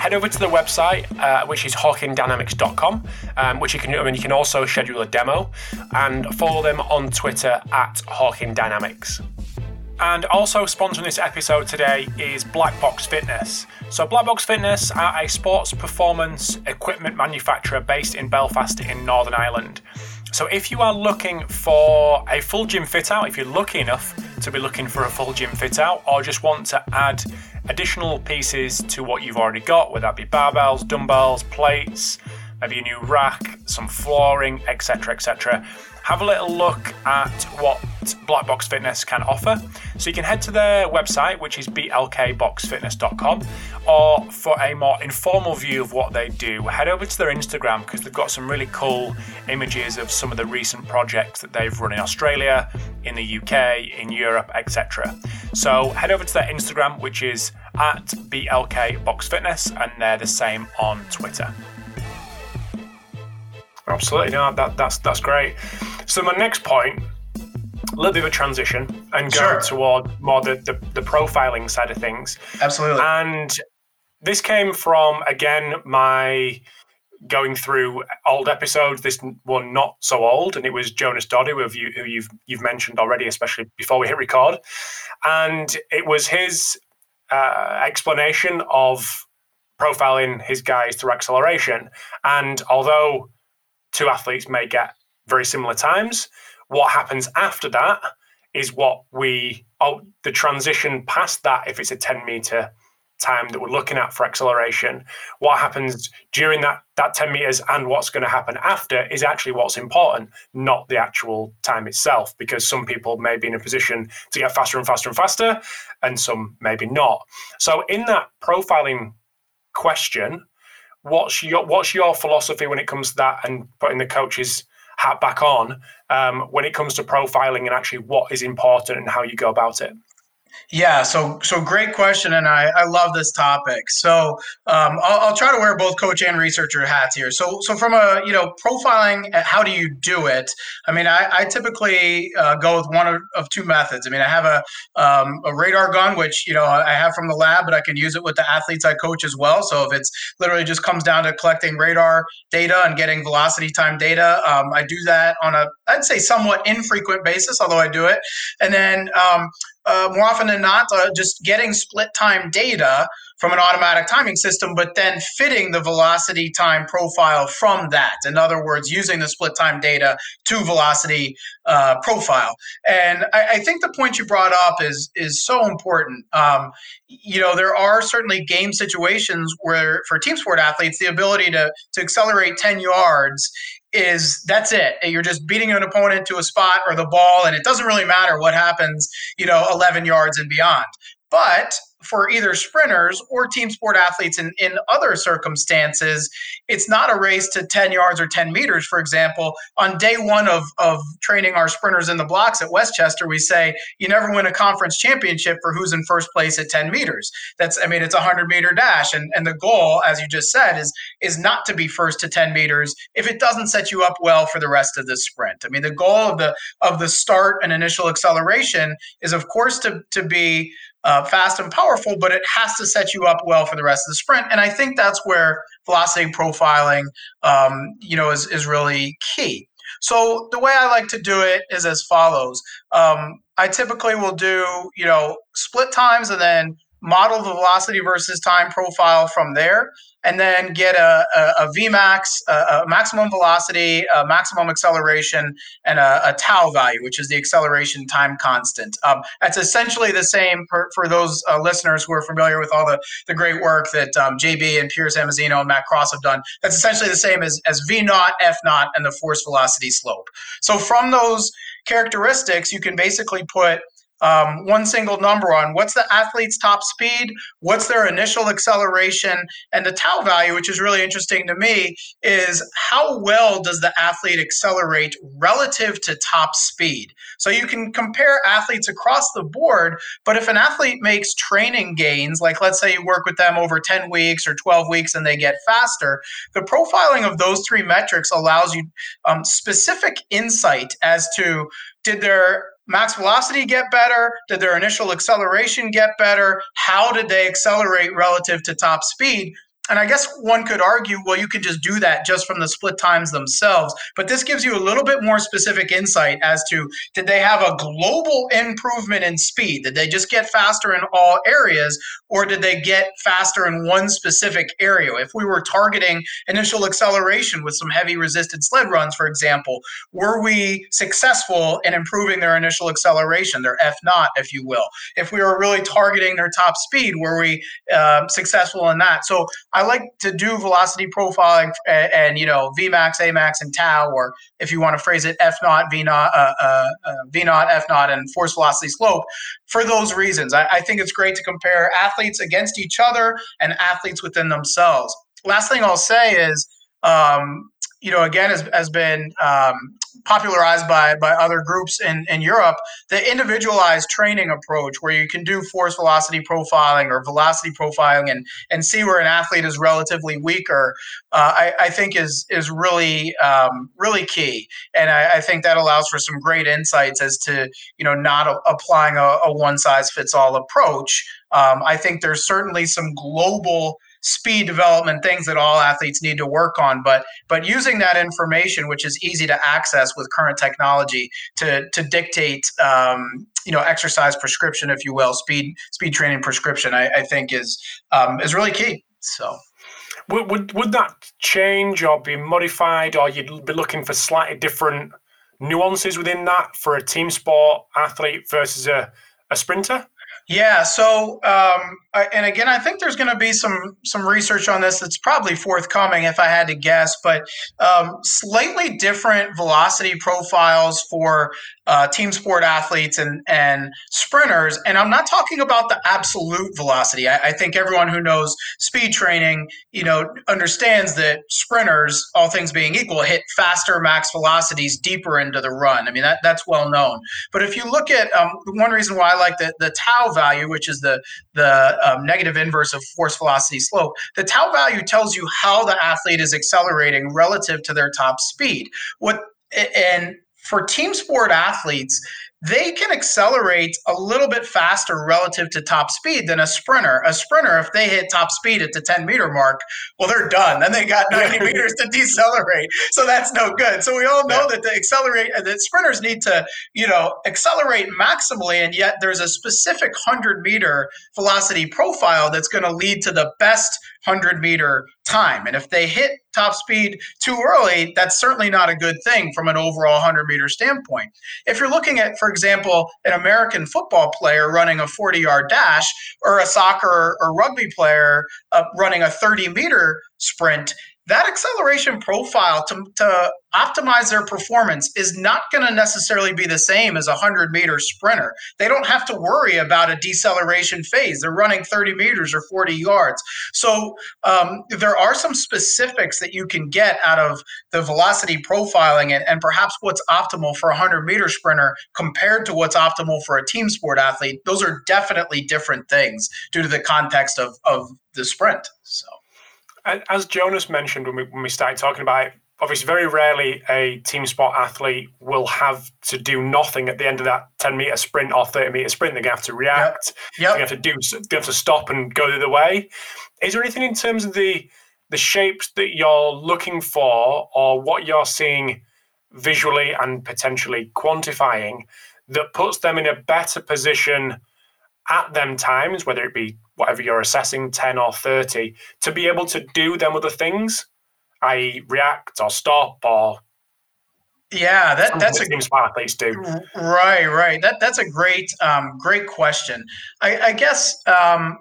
[SPEAKER 1] head over to the website, uh, which is hawkindynamics.com, um, which you can, I mean, you can also schedule a demo and follow them on Twitter at hawkindynamics. And also sponsoring this episode today is Black Box Fitness. So, Black Box Fitness are a sports performance equipment manufacturer based in Belfast in Northern Ireland. So, if you are looking for a full gym fit out, if you're lucky enough to be looking for a full gym fit out, or just want to add additional pieces to what you've already got, whether that be barbells, dumbbells, plates, maybe a new rack, some flooring, etc., etc. Have a little look at what Black Box Fitness can offer. So you can head to their website, which is blkboxfitness.com, or for a more informal view of what they do, head over to their Instagram because they've got some really cool images of some of the recent projects that they've run in Australia, in the UK, in Europe, etc. So head over to their Instagram, which is at blkboxfitness, and they're the same on Twitter. Absolutely, no, that, that's that's great. So my next point, a little bit of a transition and go sure. toward more the, the, the profiling side of things.
[SPEAKER 2] Absolutely.
[SPEAKER 1] And this came from again my going through old episodes. This one not so old, and it was Jonas Dodoo, who, you, who you've you've mentioned already, especially before we hit record. And it was his uh, explanation of profiling his guys through acceleration. And although two athletes may get very similar times. What happens after that is what we, oh, the transition past that, if it's a 10 meter time that we're looking at for acceleration, what happens during that, that 10 meters and what's going to happen after is actually what's important, not the actual time itself, because some people may be in a position to get faster and faster and faster, and some maybe not. So, in that profiling question, what's your what's your philosophy when it comes to that and putting the coach's hat back on um, when it comes to profiling and actually what is important and how you go about it?
[SPEAKER 2] Yeah, so so great question, and I, I love this topic. So um, I'll, I'll, try to wear both coach and researcher hats here. So so from a you know profiling, uh, how do you do it? I mean, I, I typically uh, go with one of, of, two methods. I mean, I have a um, a radar gun, which you know I have from the lab, but I can use it with the athletes I coach as well. So if it's literally just comes down to collecting radar data and getting velocity time data, um, I do that on a I'd say somewhat infrequent basis, although I do it. And then um, uh, more often than not, uh, just getting split time data from an automatic timing system, but then fitting the velocity time profile from that. In other words, using the split time data to velocity uh, profile. And I, I, think the point you brought up is is so important. Um, you know, there are certainly game situations where for team sport athletes, the ability to to accelerate 10 yards is that's it. You're just beating an opponent to a spot or the ball, and it doesn't really matter what happens, you know, 11 yards and beyond. But for either sprinters or team sport athletes in, in other circumstances, it's not a race to 10 yards or 10 meters. For example, on day one of, of training our sprinters in the blocks at West Chester, we say you never win a conference championship for who's in first place at 10 meters. That's, I mean, it's a 100 meter dash. And, and the goal, as you just said, is, is not to be first to 10 meters if it doesn't set you up well for the rest of the sprint. I mean, the goal of the, of the start and initial acceleration is, of course, to, to be uh, fast and powerful, but it has to set you up well for the rest of the sprint. And I think that's where velocity profiling, um, you know, is, is really key. So the way I like to do it is as follows. Um, I typically will do, you know, split times and then model the velocity versus time profile from there, and then get a, a, a Vmax, a, a, maximum velocity, a maximum acceleration, and a, tau value, which is the acceleration time constant. Um, that's essentially the same for, for those uh, listeners who are familiar with all the, the great work that um, JB and Pierre Samozino and Matt Cross have done. That's essentially the same as, as V naught, F naught, and the force velocity slope. So from those characteristics, you can basically put um, one single number on. What's the athlete's top speed, what's their initial acceleration, and the tau value, which is really interesting to me, is how well does the athlete accelerate relative to top speed. So you can compare athletes across the board, but if an athlete makes training gains, like let's say you work with them over 10 weeks or 12 weeks and they get faster, the profiling of those three metrics allows you um, specific insight as to did their max velocity get better? Did their initial acceleration get better? How did they accelerate relative to top speed? And I guess one could argue, well, you could just do that just from the split times themselves. But this gives you a little bit more specific insight as to did they have a global improvement in speed? Did they just get faster in all areas? Or did they get faster in one specific area? If we were targeting initial acceleration with some heavy resisted sled runs, for example, were we successful in improving their initial acceleration, their F naught, if you will? If we were really targeting their top speed, were we uh, successful in that? So like to do velocity profiling and, and, you know Vmax, Amax, and tau, or if you want to phrase it, F naught, V naught, uh, uh, uh, V naught, F naught, and force velocity slope. For those reasons, I, I think it's great to compare athletes against each other and athletes within themselves. Last thing I'll say is, um, you know, again, has, has been um, popularized by by other groups in, in Europe, the individualized training approach where you can do force velocity profiling or velocity profiling and and see where an athlete is relatively weaker, uh, I, I, think is is really um, really key, and I, I, think that allows for some great insights as to you know not a, applying a, a one size fits all approach. Um, I think there's certainly some global speed development things that all athletes need to work on. But but using that information which is easy to access with current technology to to dictate um, you know exercise prescription if you will speed speed training prescription i, I think is um, is really key. So.
[SPEAKER 1] Would, would would that change or be modified or you'd be looking for slightly different nuances within that for a team sport athlete versus a, a sprinter
[SPEAKER 2] yeah. So, um, I, and again, I think there's going to be some some research on this that's probably forthcoming, if I had to guess. But um, slightly different velocity profiles for uh, team sport athletes and and sprinters. And I'm not talking about the absolute velocity. I, I think everyone who knows speed training, you know, understands that sprinters, all things being equal, hit faster max velocities deeper into the run. I mean, that that's well known. But if you look at um, one reason why I like the the tau value, which is the the um, negative inverse of force velocity slope. The tau value tells you how the athlete is accelerating relative to their top speed. What and for team sport athletes, they can accelerate a little bit faster relative to top speed than a sprinter. A sprinter, if they hit top speed at the 10 meter mark, well, they're done. Then they got 90 meters to decelerate. So that's no good. So we all know yeah. that the accelerate uh, that sprinters need to, you know, accelerate maximally, and yet there's a specific 100 meter velocity profile that's going to lead to the best 100 meter time. And if they hit top speed too early, that's certainly not a good thing from an overall 100 meter standpoint. If you're looking at, for example, an American football player running a 40 yard dash or a soccer or rugby player uh, running a 30 meter sprint, that acceleration profile to, to optimize their performance is not going to necessarily be the same as a 100 meter sprinter. They don't have to worry about a deceleration phase. They're running 30 meters or 40 yards. So um, there are some specifics that you can get out of the velocity profiling and, and perhaps what's optimal for a 100 meter sprinter compared to what's optimal for a team sport athlete. Those are definitely different things due to the context of, of the sprint. So
[SPEAKER 1] as Jonas mentioned when we, when we started talking about it, obviously very rarely a team sport athlete will have to do nothing at the end of that 10 meter sprint or 30 meter sprint. They're going to have to react. Yep. Yep. They have to do. They have to stop and go the other way. Is there anything in terms of the the shapes that you're looking for, or what you're seeing visually and potentially quantifying that puts them in a better position at them times, whether it be whatever you're assessing, 10 or 30, to be able to do them other things, i.e., react or stop or
[SPEAKER 2] yeah, that, that's a
[SPEAKER 1] things athletes do.
[SPEAKER 2] Right, right. That that's a great, um, great question. I, I guess um,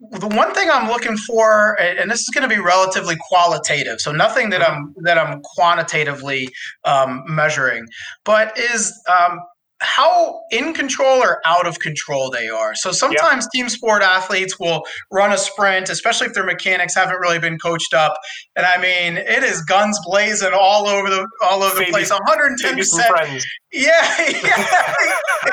[SPEAKER 2] the one thing I'm looking for, and this is going to be relatively qualitative, so nothing that I'm that I'm quantitatively um, measuring, but is um, how in control or out of control they are. So sometimes yep. team sport athletes will run a sprint, especially if their mechanics haven't really been coached up. And I mean, it is guns blazing all over the all over the place. 110 percent. Yeah, yeah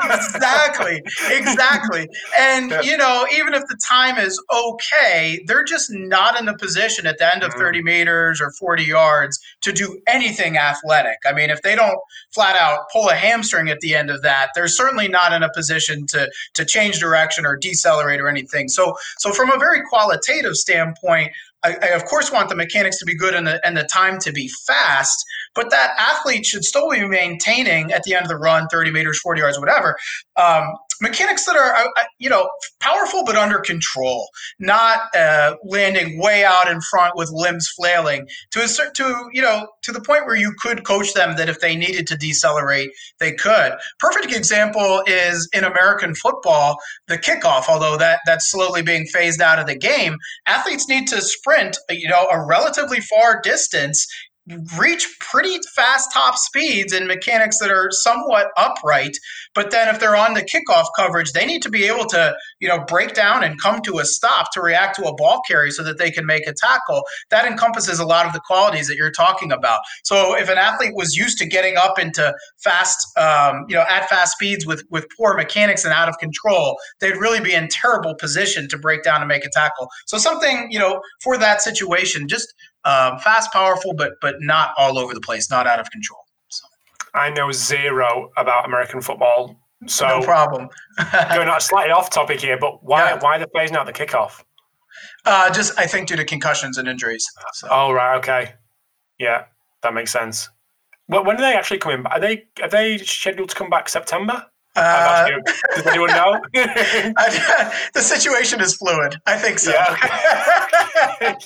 [SPEAKER 2] exactly, exactly. And you know, even if the time is okay, they're just not in the position at the end of mm-hmm. 30 meters or 40 yards to do anything athletic. I mean, if they don't flat out pull a hamstring at the end of that, they're certainly not in a position to to change direction or decelerate or anything. So, so from a very qualitative standpoint, I, I, of course want the mechanics to be good and the, and the time to be fast, but that athlete should still be maintaining at the end of the run 30 meters, 40 yards, whatever. Um, mechanics that are, uh, uh, you know, powerful but under control, not uh, landing way out in front with limbs flailing to a to you know to the point where you could coach them that if they needed to decelerate, they could. Perfect example is in American football, the kickoff. Although that that's slowly being phased out of the game, athletes need to sprint, you know, a relatively far distance reach pretty fast top speeds and mechanics that are somewhat upright. But then if they're on the kickoff coverage, they need to be able to, you know, break down and come to a stop to react to a ball carry so that they can make a tackle. That encompasses a lot of the qualities that you're talking about. So if an athlete was used to getting up into fast, um, you know, at fast speeds with with poor mechanics and out of control, they'd really be in terrible position to break down and make a tackle. So something, you know, for that situation, just um, fast, powerful, but but not all over the place, not out of control. So.
[SPEAKER 1] I know zero about American football, so
[SPEAKER 2] no problem.
[SPEAKER 1] going not slightly off topic here, but why yeah. why the plays not the kickoff?
[SPEAKER 2] Uh, just I think due to concussions and injuries.
[SPEAKER 1] So. Oh right, okay, yeah, that makes sense. Well, when are they actually coming back? Are they are they scheduled to come back September? Uh, Does anyone know?
[SPEAKER 2] the situation is fluid. I think so.
[SPEAKER 1] Yeah.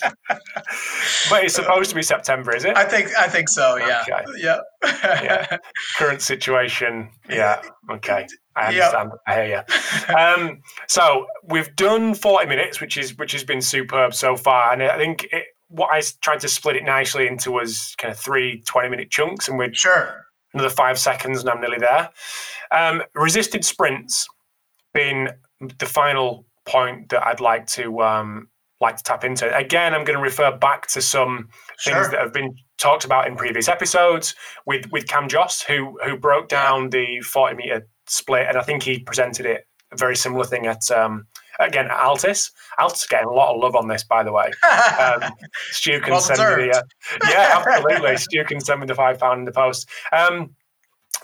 [SPEAKER 1] but it's supposed to be September, is it?
[SPEAKER 2] I think I think so. Yeah. Okay. Yeah.
[SPEAKER 1] yeah. Current situation. Yeah. Okay. I understand. Yep. I hear you. Um, so we've done forty minutes, which is which has been superb so far, and I think it, what I tried to split it nicely into was kind of three 20 minute chunks, and we're
[SPEAKER 2] sure
[SPEAKER 1] another five seconds, and I'm nearly there. Um, resisted sprints being the final point that I'd like to um, like to tap into. Again, I'm going to refer back to some sure. things that have been talked about in previous episodes with with Cam Josse, who who broke down the 40 meter split, and I think he presented it a very similar thing at um, again Altis. Altis getting a lot of love on this, by the way. Um, Stu can well send me the uh, yeah, absolutely. Stu can send me the five pound in the post. Um,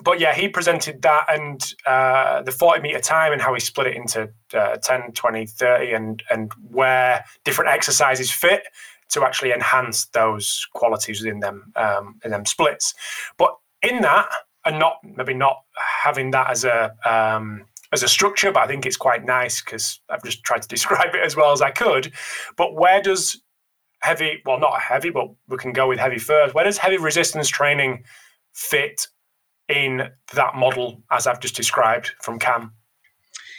[SPEAKER 1] but yeah, he presented that and uh, the 40 meter time and how he split it into uh, 10, 20, 30, and, and where different exercises fit to actually enhance those qualities within them um, in them splits. But in that, and not maybe not having that as a um, as a structure, but I think it's quite nice because I've just tried to describe it as well as I could. But where does heavy, well, not heavy, but we can go with heavy first. Where does heavy resistance training fit in that model as I've just described from Cam?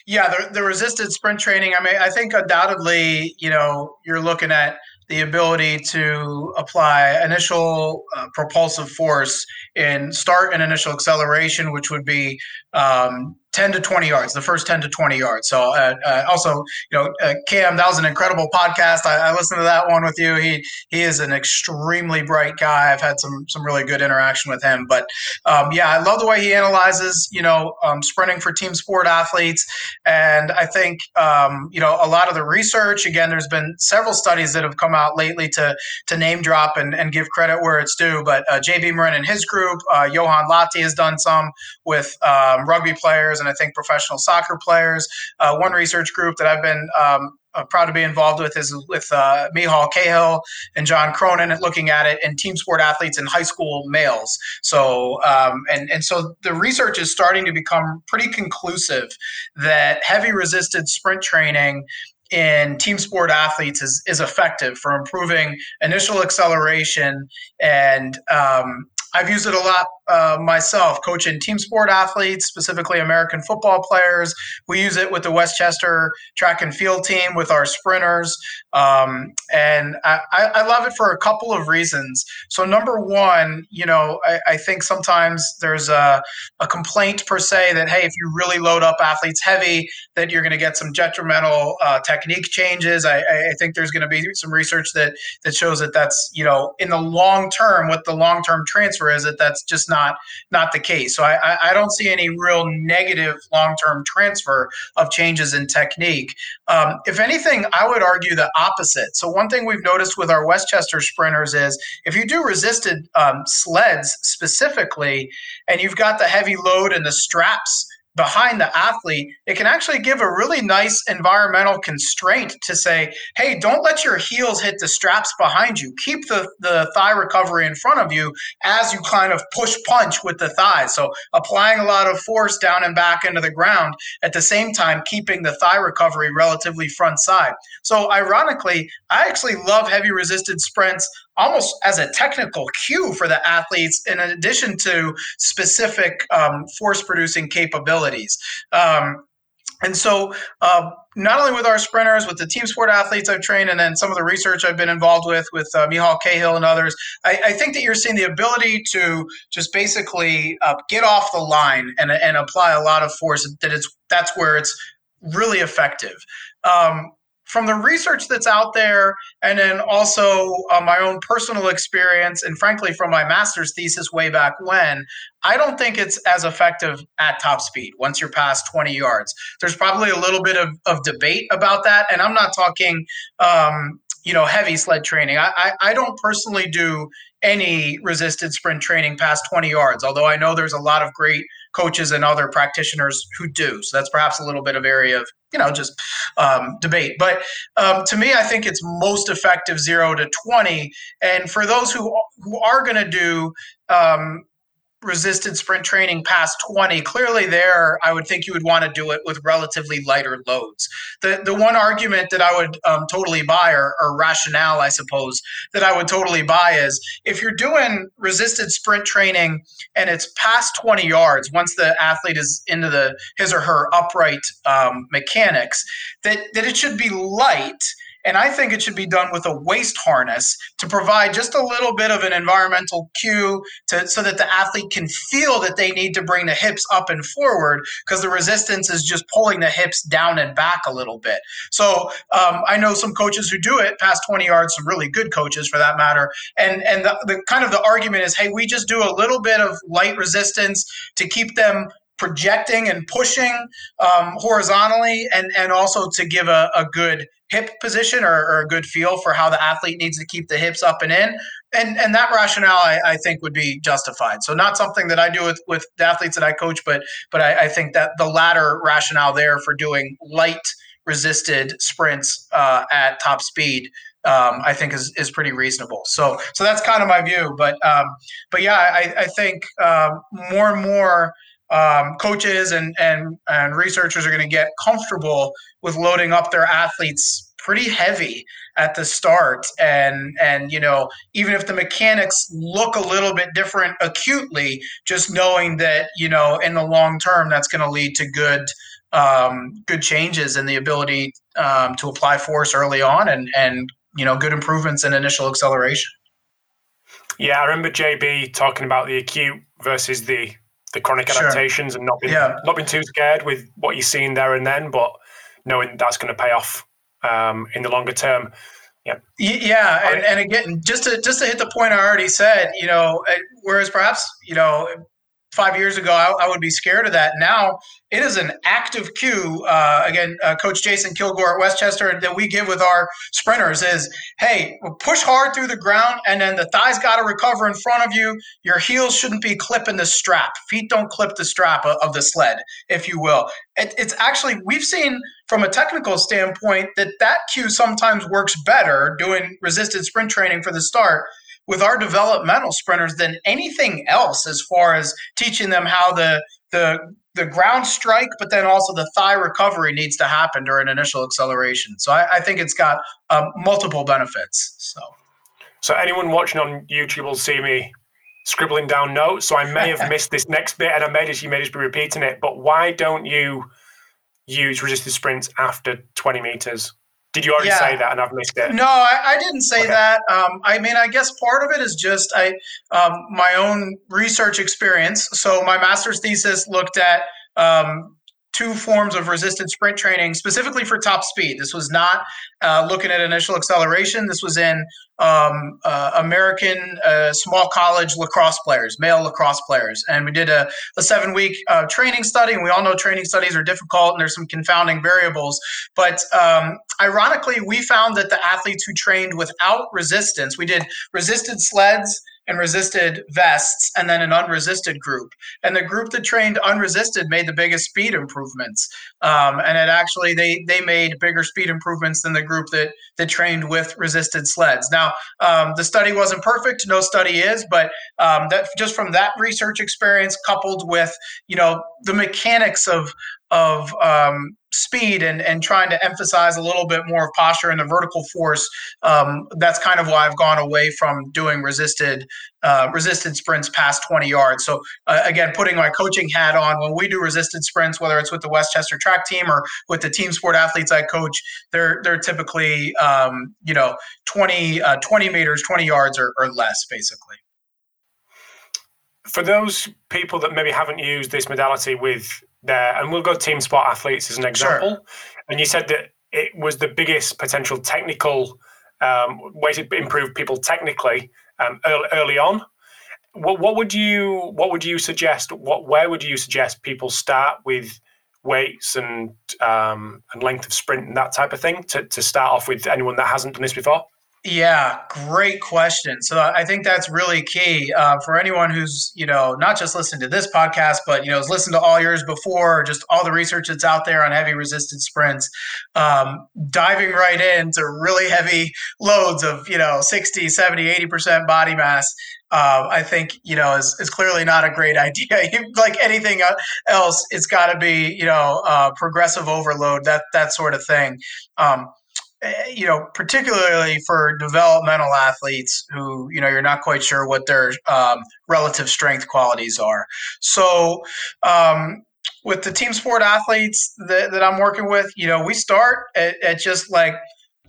[SPEAKER 2] Yeah, the, the resisted sprint training. I mean, I think undoubtedly, you know, you're looking at the ability to apply initial uh, propulsive force and start an initial acceleration, which would be um, 10 to 20 yards, the first 10 to 20 yards. So, uh, uh, also, you know, uh, Cam, that was an incredible podcast. I, I, listened to that one with you. He he is an extremely bright guy. I've had some some really good interaction with him. But um, yeah, I love the way he analyzes, you know, um, sprinting for team sport athletes. And I think, um, you know, a lot of the research. Again, there's been several studies that have come out lately to to name drop and, and give credit where it's due. But uh, JB Morin and his group, uh, Johan Lahti has done some with um, rugby players and I think professional soccer players. Uh, one research group that I've been um, proud to be involved with is with uh, Cahill and John Cronin, looking at it in team sport athletes and high school males. So, um, and and so the research is starting to become pretty conclusive that heavy resisted sprint training in team sport athletes is, is effective for improving initial acceleration and um, I've used it a lot uh, myself, coaching team sport athletes, specifically American football players. We use it with the West Chester track and field team with our sprinters. Um, and I, I, love it for a couple of reasons. So, number one, you know, I, I think sometimes there's a, a, complaint per se that, hey, if you really load up athletes heavy, that you're going to get some detrimental uh, technique changes. I, I think there's going to be some research that, that shows that that's, you know, in the long term, what the long term transfer is, that that's just not not not the case. So I, I don't see any real negative long term transfer of changes in technique. Um, if anything, I would argue the opposite. So one thing we've noticed with our West Chester sprinters is if you do resisted um, sleds specifically, and you've got the heavy load and the straps behind the athlete, it can actually give a really nice environmental constraint to say, hey, don't let your heels hit the straps behind you. Keep the, the thigh recovery in front of you as you kind of push punch with the thighs. So applying a lot of force down and back into the ground at the same time, keeping the thigh recovery relatively front side. So ironically, I actually love heavy resisted sprints almost as a technical cue for the athletes in addition to specific um, force producing capabilities. Um, and so uh, not only with our sprinters with the team sport athletes i've trained and then some of the research i've been involved with with uh, Micheál Cahill and others I, I, think that you're seeing the ability to just basically uh, get off the line and, and apply a lot of force that it's that's where it's really effective. Um, from the research that's out there, and then also uh, my own personal experience, and frankly, from my master's thesis way back when, I don't think it's as effective at top speed once you're past 20 yards. There's probably a little bit of, of debate about that, and I'm not talking. Um, you know, heavy sled training. I, I, I don't personally do any resisted sprint training past 20 yards, although I know there's a lot of great coaches and other practitioners who do. So that's perhaps a little bit of area of you know just um, debate. But um, to me, I think it's most effective zero to 20. And for those who who are going to do um, resisted sprint training past 20 clearly there i would think you would want to do it with relatively lighter loads. The the one argument that i would um, totally buy or, or, rationale i suppose that i would totally buy is if you're doing resisted sprint training and it's past 20 yards once the athlete is into the his or her upright um, mechanics that that it should be light and I think it should be done with a waist harness to provide just a little bit of an environmental cue to, so that the athlete can feel that they need to bring the hips up and forward because the resistance is just pulling the hips down and back a little bit. So um, I know some coaches who do it past 20 yards, some really good coaches for that matter. And, and the, the kind of the argument is, hey, we just do a little bit of light resistance to keep them projecting and pushing um, horizontally and, and also to give a, a good hip position or, or, a good feel for how the athlete needs to keep the hips up and in. And, and that rationale, I, I think, would be justified. So not something that I do with, with the athletes that I coach, but but I, I think that the latter rationale there for doing light resisted sprints uh, at top speed um, I think is, is pretty reasonable. So so that's kind of my view. But um, but yeah, I, I think um, more and more um, coaches and, and, and researchers are going to get comfortable with loading up their athletes pretty heavy at the start. And and you know even if the mechanics look a little bit different acutely just knowing that you know in the long term that's going to lead to good um, good changes in the ability um, to apply force early on and and you know good improvements in initial acceleration.
[SPEAKER 1] Yeah i remember jb talking about the acute versus the the chronic adaptations sure. and not been yeah. not been too scared with what you're seeing there and then, but knowing that's going to pay off um, in the longer term.
[SPEAKER 2] Yeah, yeah, and, and again, just to just to hit the point I already said, you know, whereas perhaps you know five years ago, I, I, would be scared of that. Now it is an active cue. Uh, again, uh, Coach Jason Kilgore at West Chester that we give with our sprinters is, hey, push hard through the ground, and then the thighs got to recover in front of you. Your heels shouldn't be clipping the strap. Feet don't clip the strap of, of the sled, if you will. It, it's actually we've seen from a technical standpoint that that cue sometimes works better doing resisted sprint training for the start with our developmental sprinters than anything else as far as teaching them how the the the ground strike, but then also the thigh recovery needs to happen during initial acceleration. So I, I think it's got um, multiple benefits. So,
[SPEAKER 1] so anyone watching on YouTube will see me scribbling down notes. So I may have missed this next bit, and I may just you may just be repeating it. But why don't you use resisted sprints after twenty meters? Did you already yeah. say that and I've missed it?
[SPEAKER 2] No, I, I didn't say okay. that. Um, I mean, I guess part of it is just I um, my own research experience. So my master's thesis looked at um, two forms of resisted sprint training specifically for top speed. This was not uh, looking at initial acceleration. This was in um, uh, American uh, small college lacrosse players, male lacrosse players. And we did a, a seven week uh, training study. And we all know training studies are difficult and there's some confounding variables. But um, ironically, we found that the athletes who trained without resistance, we did resisted sleds and resisted vests, and then an unresisted group. And the group that trained unresisted made the biggest speed improvements. Um, and it actually they they made bigger speed improvements than the group that that trained with resisted sleds. Now um, the study wasn't perfect, no study is, but um, that just from that research experience coupled with you know the mechanics of of um, speed and, and trying to emphasize a little bit more of posture and the vertical force. Um, that's kind of why I've gone away from doing resisted uh, resisted sprints past 20 yards. So uh, again, putting my coaching hat on when we do resisted sprints, whether it's with the West Chester track team or with the team sport athletes I coach, they're they're typically um, you know 20 uh, 20 meters, 20 yards or, or less, basically
[SPEAKER 1] for those people that maybe haven't used this modality with there, and we'll go team sport athletes as an example. Sure. And you said that it was the biggest potential technical um, way to improve people technically um, early, early on. What, what would you What would you suggest? What Where would you suggest people start with weights and um, and length of sprint and that type of thing to, to start off with anyone that hasn't done this before?
[SPEAKER 2] Yeah, great question. So I think that's really key uh, for anyone who's you know not just listened to this podcast, but you know has listened to all yours before, or just all the research that's out there on heavy resistance sprints. Um, diving right into really heavy loads of you know 60, 70, 80 percent body mass. Uh, I think you know is, is clearly not a great idea. like anything else, it's got to be you know uh, progressive overload that that sort of thing. Um, you know, particularly for developmental athletes who, you know, you're not quite sure what their um, relative strength qualities are. So, um, with the team sport athletes that, that I'm working with, you know, we start at, at just like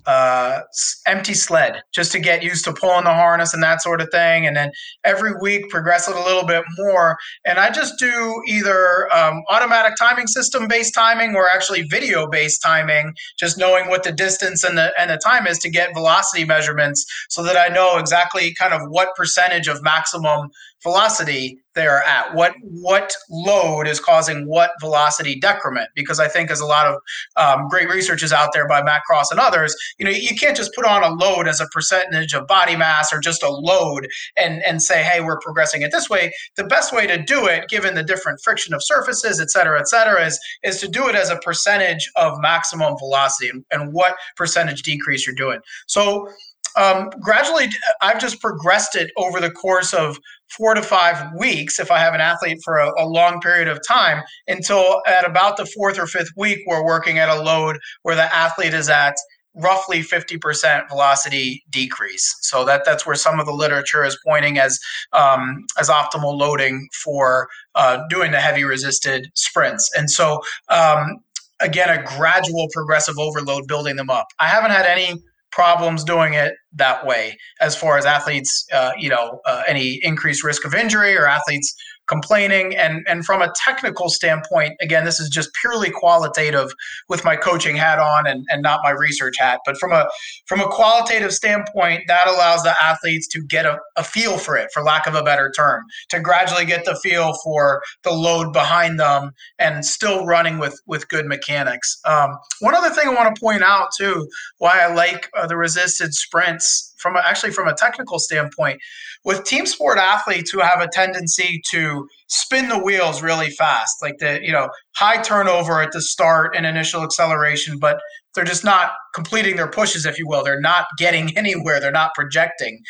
[SPEAKER 2] uh, empty sled just to get used to pulling the harness and that sort of thing. And then every week progress it a little bit more. And I just do either um, automatic timing system based timing or actually video based timing, just knowing what the distance and the, and the time is to get velocity measurements so that I know exactly kind of what percentage of maximum velocity they're at. What what load is causing what velocity decrement? Because i think there's a lot of um, great research is out there by matt cross and others you know you can't just put on a load as a percentage of body mass or just a load and and say hey we're progressing it this way. The best way to do it given the different friction of surfaces et cetera et cetera is is to do it as a percentage of maximum velocity and, and what percentage decrease you're doing. So um, gradually i've just progressed it over the course of four to five weeks if I have an athlete for a, a, long period of time until at about the fourth or fifth week, we're working at a load where the athlete is at roughly 50% velocity decrease. So that that's where some of the literature is pointing as um, as optimal loading for uh, doing the heavy resisted sprints. And so um, again, a gradual progressive overload building them up. I haven't had any problems doing it that way. As far as athletes, uh, you know, uh, any increased risk of injury or athletes complaining. And and from a technical standpoint, again, this is just purely qualitative with my coaching hat on and, and not my research hat. But from a from a qualitative standpoint, that allows the athletes to get a, a feel for it, for lack of a better term, to gradually get the feel for the load behind them and still running with with good mechanics. Um, one other thing I want to point out too, why I like uh, the resisted sprints from a, actually from a technical standpoint, with team sport athletes who have a tendency to spin the wheels really fast, like the you know high turnover at the start and initial acceleration, but they're just not completing their pushes, if you will. They're not getting anywhere. They're not projecting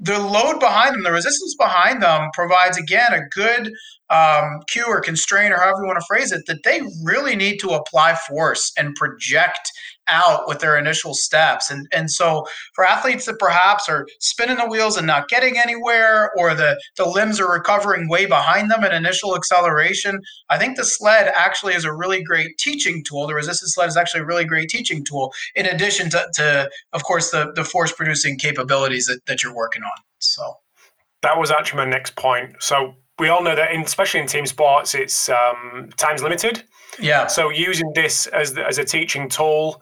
[SPEAKER 2] the load behind them, the resistance behind them provides again a good um, cue or constraint or however you want to phrase it that they really need to apply force and project out with their initial steps. And, and so for athletes that perhaps are spinning the wheels and not getting anywhere, or the, the limbs are recovering way behind them at initial acceleration, I think the sled actually is a really great teaching tool. The resistance sled is actually a really great teaching tool, in addition to, to of course, the, the force producing capabilities that, that you're working on. So
[SPEAKER 1] that was actually my next point. So we all know that, in, especially in team sports, it's um, time's limited.
[SPEAKER 2] Yeah.
[SPEAKER 1] So using this as as a teaching tool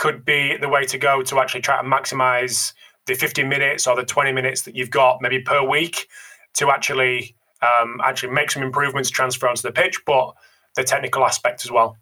[SPEAKER 1] could be the way to go to actually try to maximize the 15 minutes or the 20 minutes that you've got maybe per week to actually um, actually make some improvements transfer onto the pitch, but the technical aspect as well.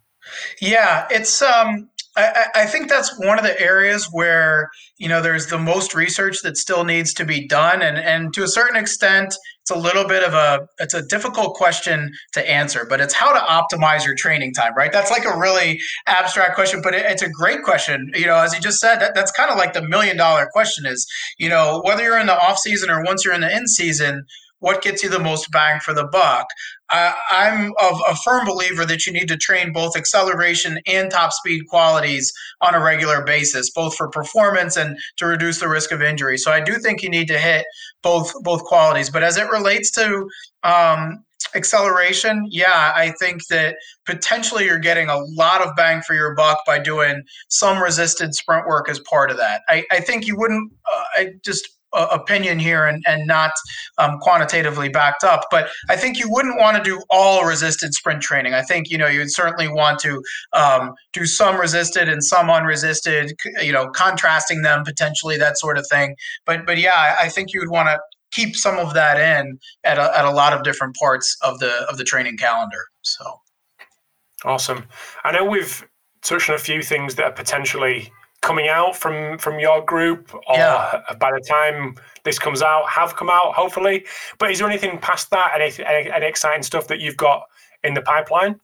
[SPEAKER 2] Yeah, it's um, I, I, think that's one of the areas where you know there's the most research that still needs to be done, and and to a certain extent, it's a little bit of a it's a difficult question to answer. But it's how to optimize your training time, right? That's like a really abstract question, but it, it's a great question. You know, as you just said, that, that's kind of like the million dollar question is, you know, whether you're in the off season or once you're in the in season what gets you the most bang for the buck. I, I'm of a firm believer that you need to train both acceleration and top speed qualities on a regular basis, both for performance and to reduce the risk of injury. So I do think you need to hit both both qualities. But as it relates to um, acceleration, yeah, I think that potentially you're getting a lot of bang for your buck by doing some resisted sprint work as part of that. I, I think you wouldn't. Uh, I just uh, opinion here and, and not um, quantitatively backed up. But I think you wouldn't want to do all resisted sprint training. I think you know you'd certainly want to um, do some resisted and some unresisted. You know, contrasting them potentially that sort of thing. But but yeah, I think you would want to keep some of that in at a, at a lot of different parts of the of the training calendar. So
[SPEAKER 1] awesome. I know we've touched on a few things that are potentially coming out from from your group or yeah. by the time this comes out have come out hopefully. But is there anything past that? Any, any, any exciting stuff that you've got in the pipeline?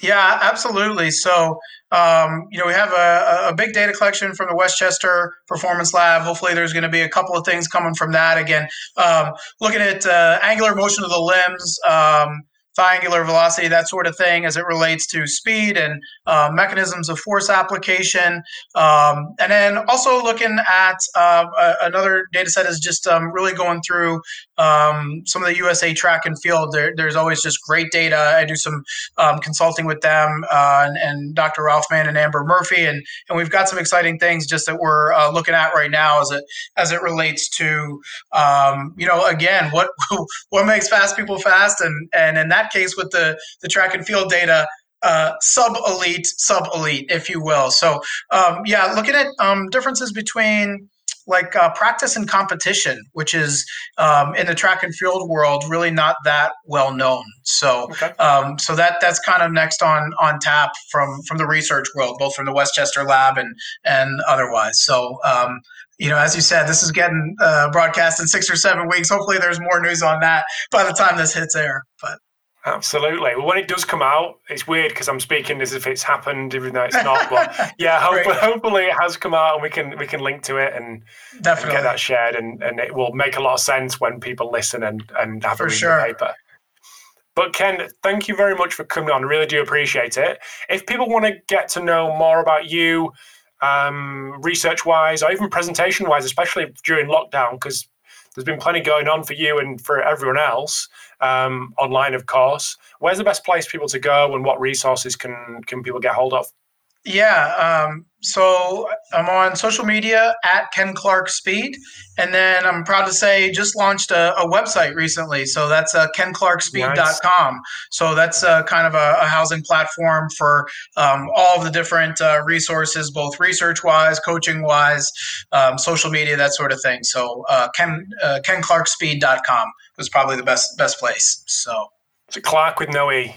[SPEAKER 2] Yeah absolutely. So um, you know we have a, a, big data collection from the West Chester performance lab. Hopefully there's going to be a couple of things coming from that. Again um, looking at uh, angular motion of the limbs um, angular velocity, that sort of thing, as it relates to speed and uh, mechanisms of force application. Um, and then also looking at uh, another data set is just um, really going through um, some of the USA track and field. There, there's always just great data. I do some um, consulting with them uh, and, and, Dr. Ralph Mann and Amber Murphy, and and we've got some exciting things just that we're uh, looking at right now as it as it relates to um, you know again what what makes fast people fast, and and in that case with the the track and field data uh, sub elite, sub elite, if you will. So, um, yeah, looking at um, differences between like uh, practice and competition, which is um, in the track and field world really not that well known. So, okay. um, so that that's kind of next on on tap from from the research world, both from the West Chester lab and and otherwise. So, um, you know, as you said, this is getting uh, broadcast in six or seven weeks. Hopefully, there's more news on that by the time this hits air. But
[SPEAKER 1] Absolutely. Well, when it does come out, it's weird because I'm speaking as if it's happened, even though it's not. But yeah, hopefully, hopefully, it has come out, and we can we can link to it and, and get that shared, and, and it will make a lot of sense when people listen and and have For a read sure. the paper. But Ken, thank you very much for coming on. I really do appreciate it. If people want to get to know more about you, um, research wise, or even presentation wise, especially during lockdown, because there's been plenty going on for you and for everyone else um, online, of course. Where's the best place for people to go, and what resources can can people get hold of?
[SPEAKER 2] Yeah, um, so I'm on social media at Ken Clark Speed, and then I'm proud to say just launched a, a website recently. So that's uh, kenclarkspeed.com. Nice. So that's uh, kind of a, a, housing platform for um, all of the different uh, resources, both research wise, coaching wise, um, social media, that sort of thing. So uh, Ken uh, kenclarkspeed.com was probably the best best place. So.
[SPEAKER 1] So Clark with no e.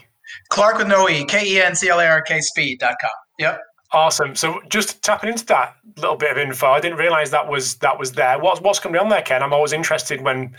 [SPEAKER 2] Clark with no e. K e n c l a r k speed.com. Yep.
[SPEAKER 1] Awesome. So just tapping into that little bit of info, I didn't realize that was that was there. What's what's going to be on there, Ken? I'm always interested when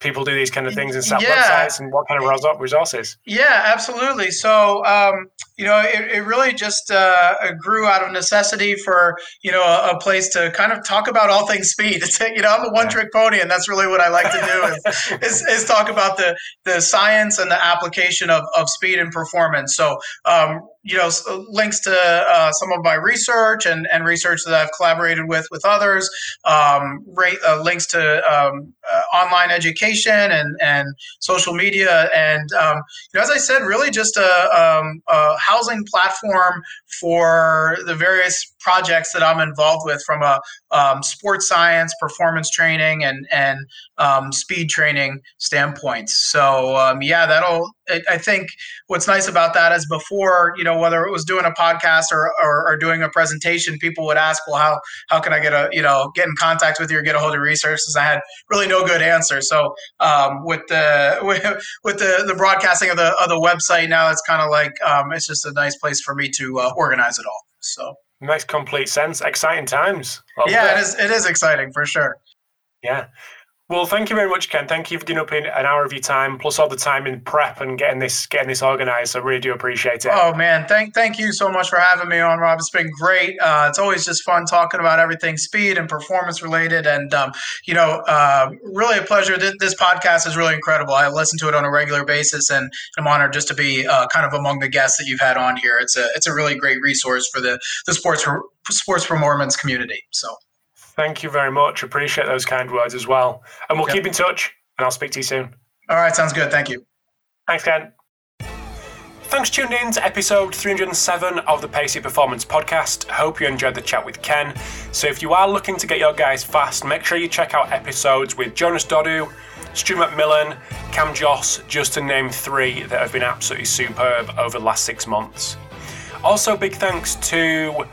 [SPEAKER 1] people do these kind of things and set yeah. websites and what kind of resources.
[SPEAKER 2] Yeah, absolutely. So um, you know, it, it really just uh, grew out of necessity for you know a, a, place to kind of talk about all things speed. It's, you know, I'm a one trick pony, and that's really what I like to do is, is, is, talk about the the science and the application of, of speed and performance. So um, you know links to uh, some of my research and, and research that I've collaborated with with others, um, rate, uh, links to um, uh, online education and and social media, and um, you know, as I said, really just a, um, a, housing platform for the various projects that I'm involved with, from a um, sports science, performance training, and and um, speed training standpoint. So yeah, that'll I think what's nice about that is before, you know, whether it was doing a podcast or, or, or, doing a presentation, people would ask, well, how, how can I get a, you know, get in contact with you or get a hold of resources? I had really no good answer. So um, with the, with, with, the, the broadcasting of the, of the website now, it's kind of like, um, it's just a nice place for me to uh, organize it all. So
[SPEAKER 1] makes complete sense. Exciting times.
[SPEAKER 2] Love yeah, it is. It is exciting for sure.
[SPEAKER 1] Yeah. Well, thank you very much, Ken. Thank you for giving up an hour of your time, plus all the time in prep and getting this getting this organised. I really do appreciate it.
[SPEAKER 2] Oh man, thank thank you so much for having me on, Rob. It's been great. Uh, it's always just fun talking about everything speed and performance related, and um, you know, uh, really a pleasure. This, this, podcast is really incredible. I listen to it on a regular basis, and I'm honored just to be uh, kind of among the guests that you've had on here. It's a it's a really great resource for the the sports sports performance community. So.
[SPEAKER 1] Thank you very much. Appreciate those kind words as well. And we'll yep. keep in touch and I'll speak to you soon.
[SPEAKER 2] All right, sounds good. Thank you.
[SPEAKER 1] Thanks, Ken. Thanks for tuning in to episode 307 of the Pacey Performance Podcast. Hope you enjoyed the chat with Ken. So, if you are looking to get your guys fast, make sure you check out episodes with Jonas Dodoo, Stu McMillan, Cam Josse, just to name three that have been absolutely superb over the last six months. Also, big thanks to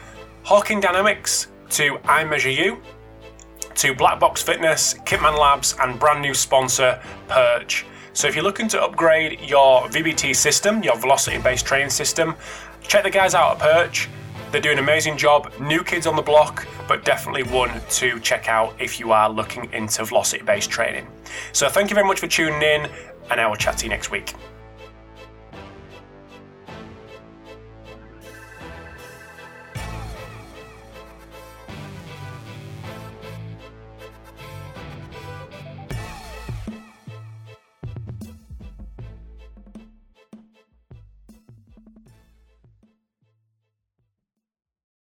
[SPEAKER 1] Hawkin Dynamics, to iMeasureU, to Black Box Fitness, Kitman Labs, and brand new sponsor Perch. So if you're looking to upgrade your VBT system, your velocity based training system, check the guys out at Perch. They're doing an amazing job. New kids on the block, but definitely one to check out if you are looking into velocity based training. So thank you very much for tuning in, and I will chat to you next week.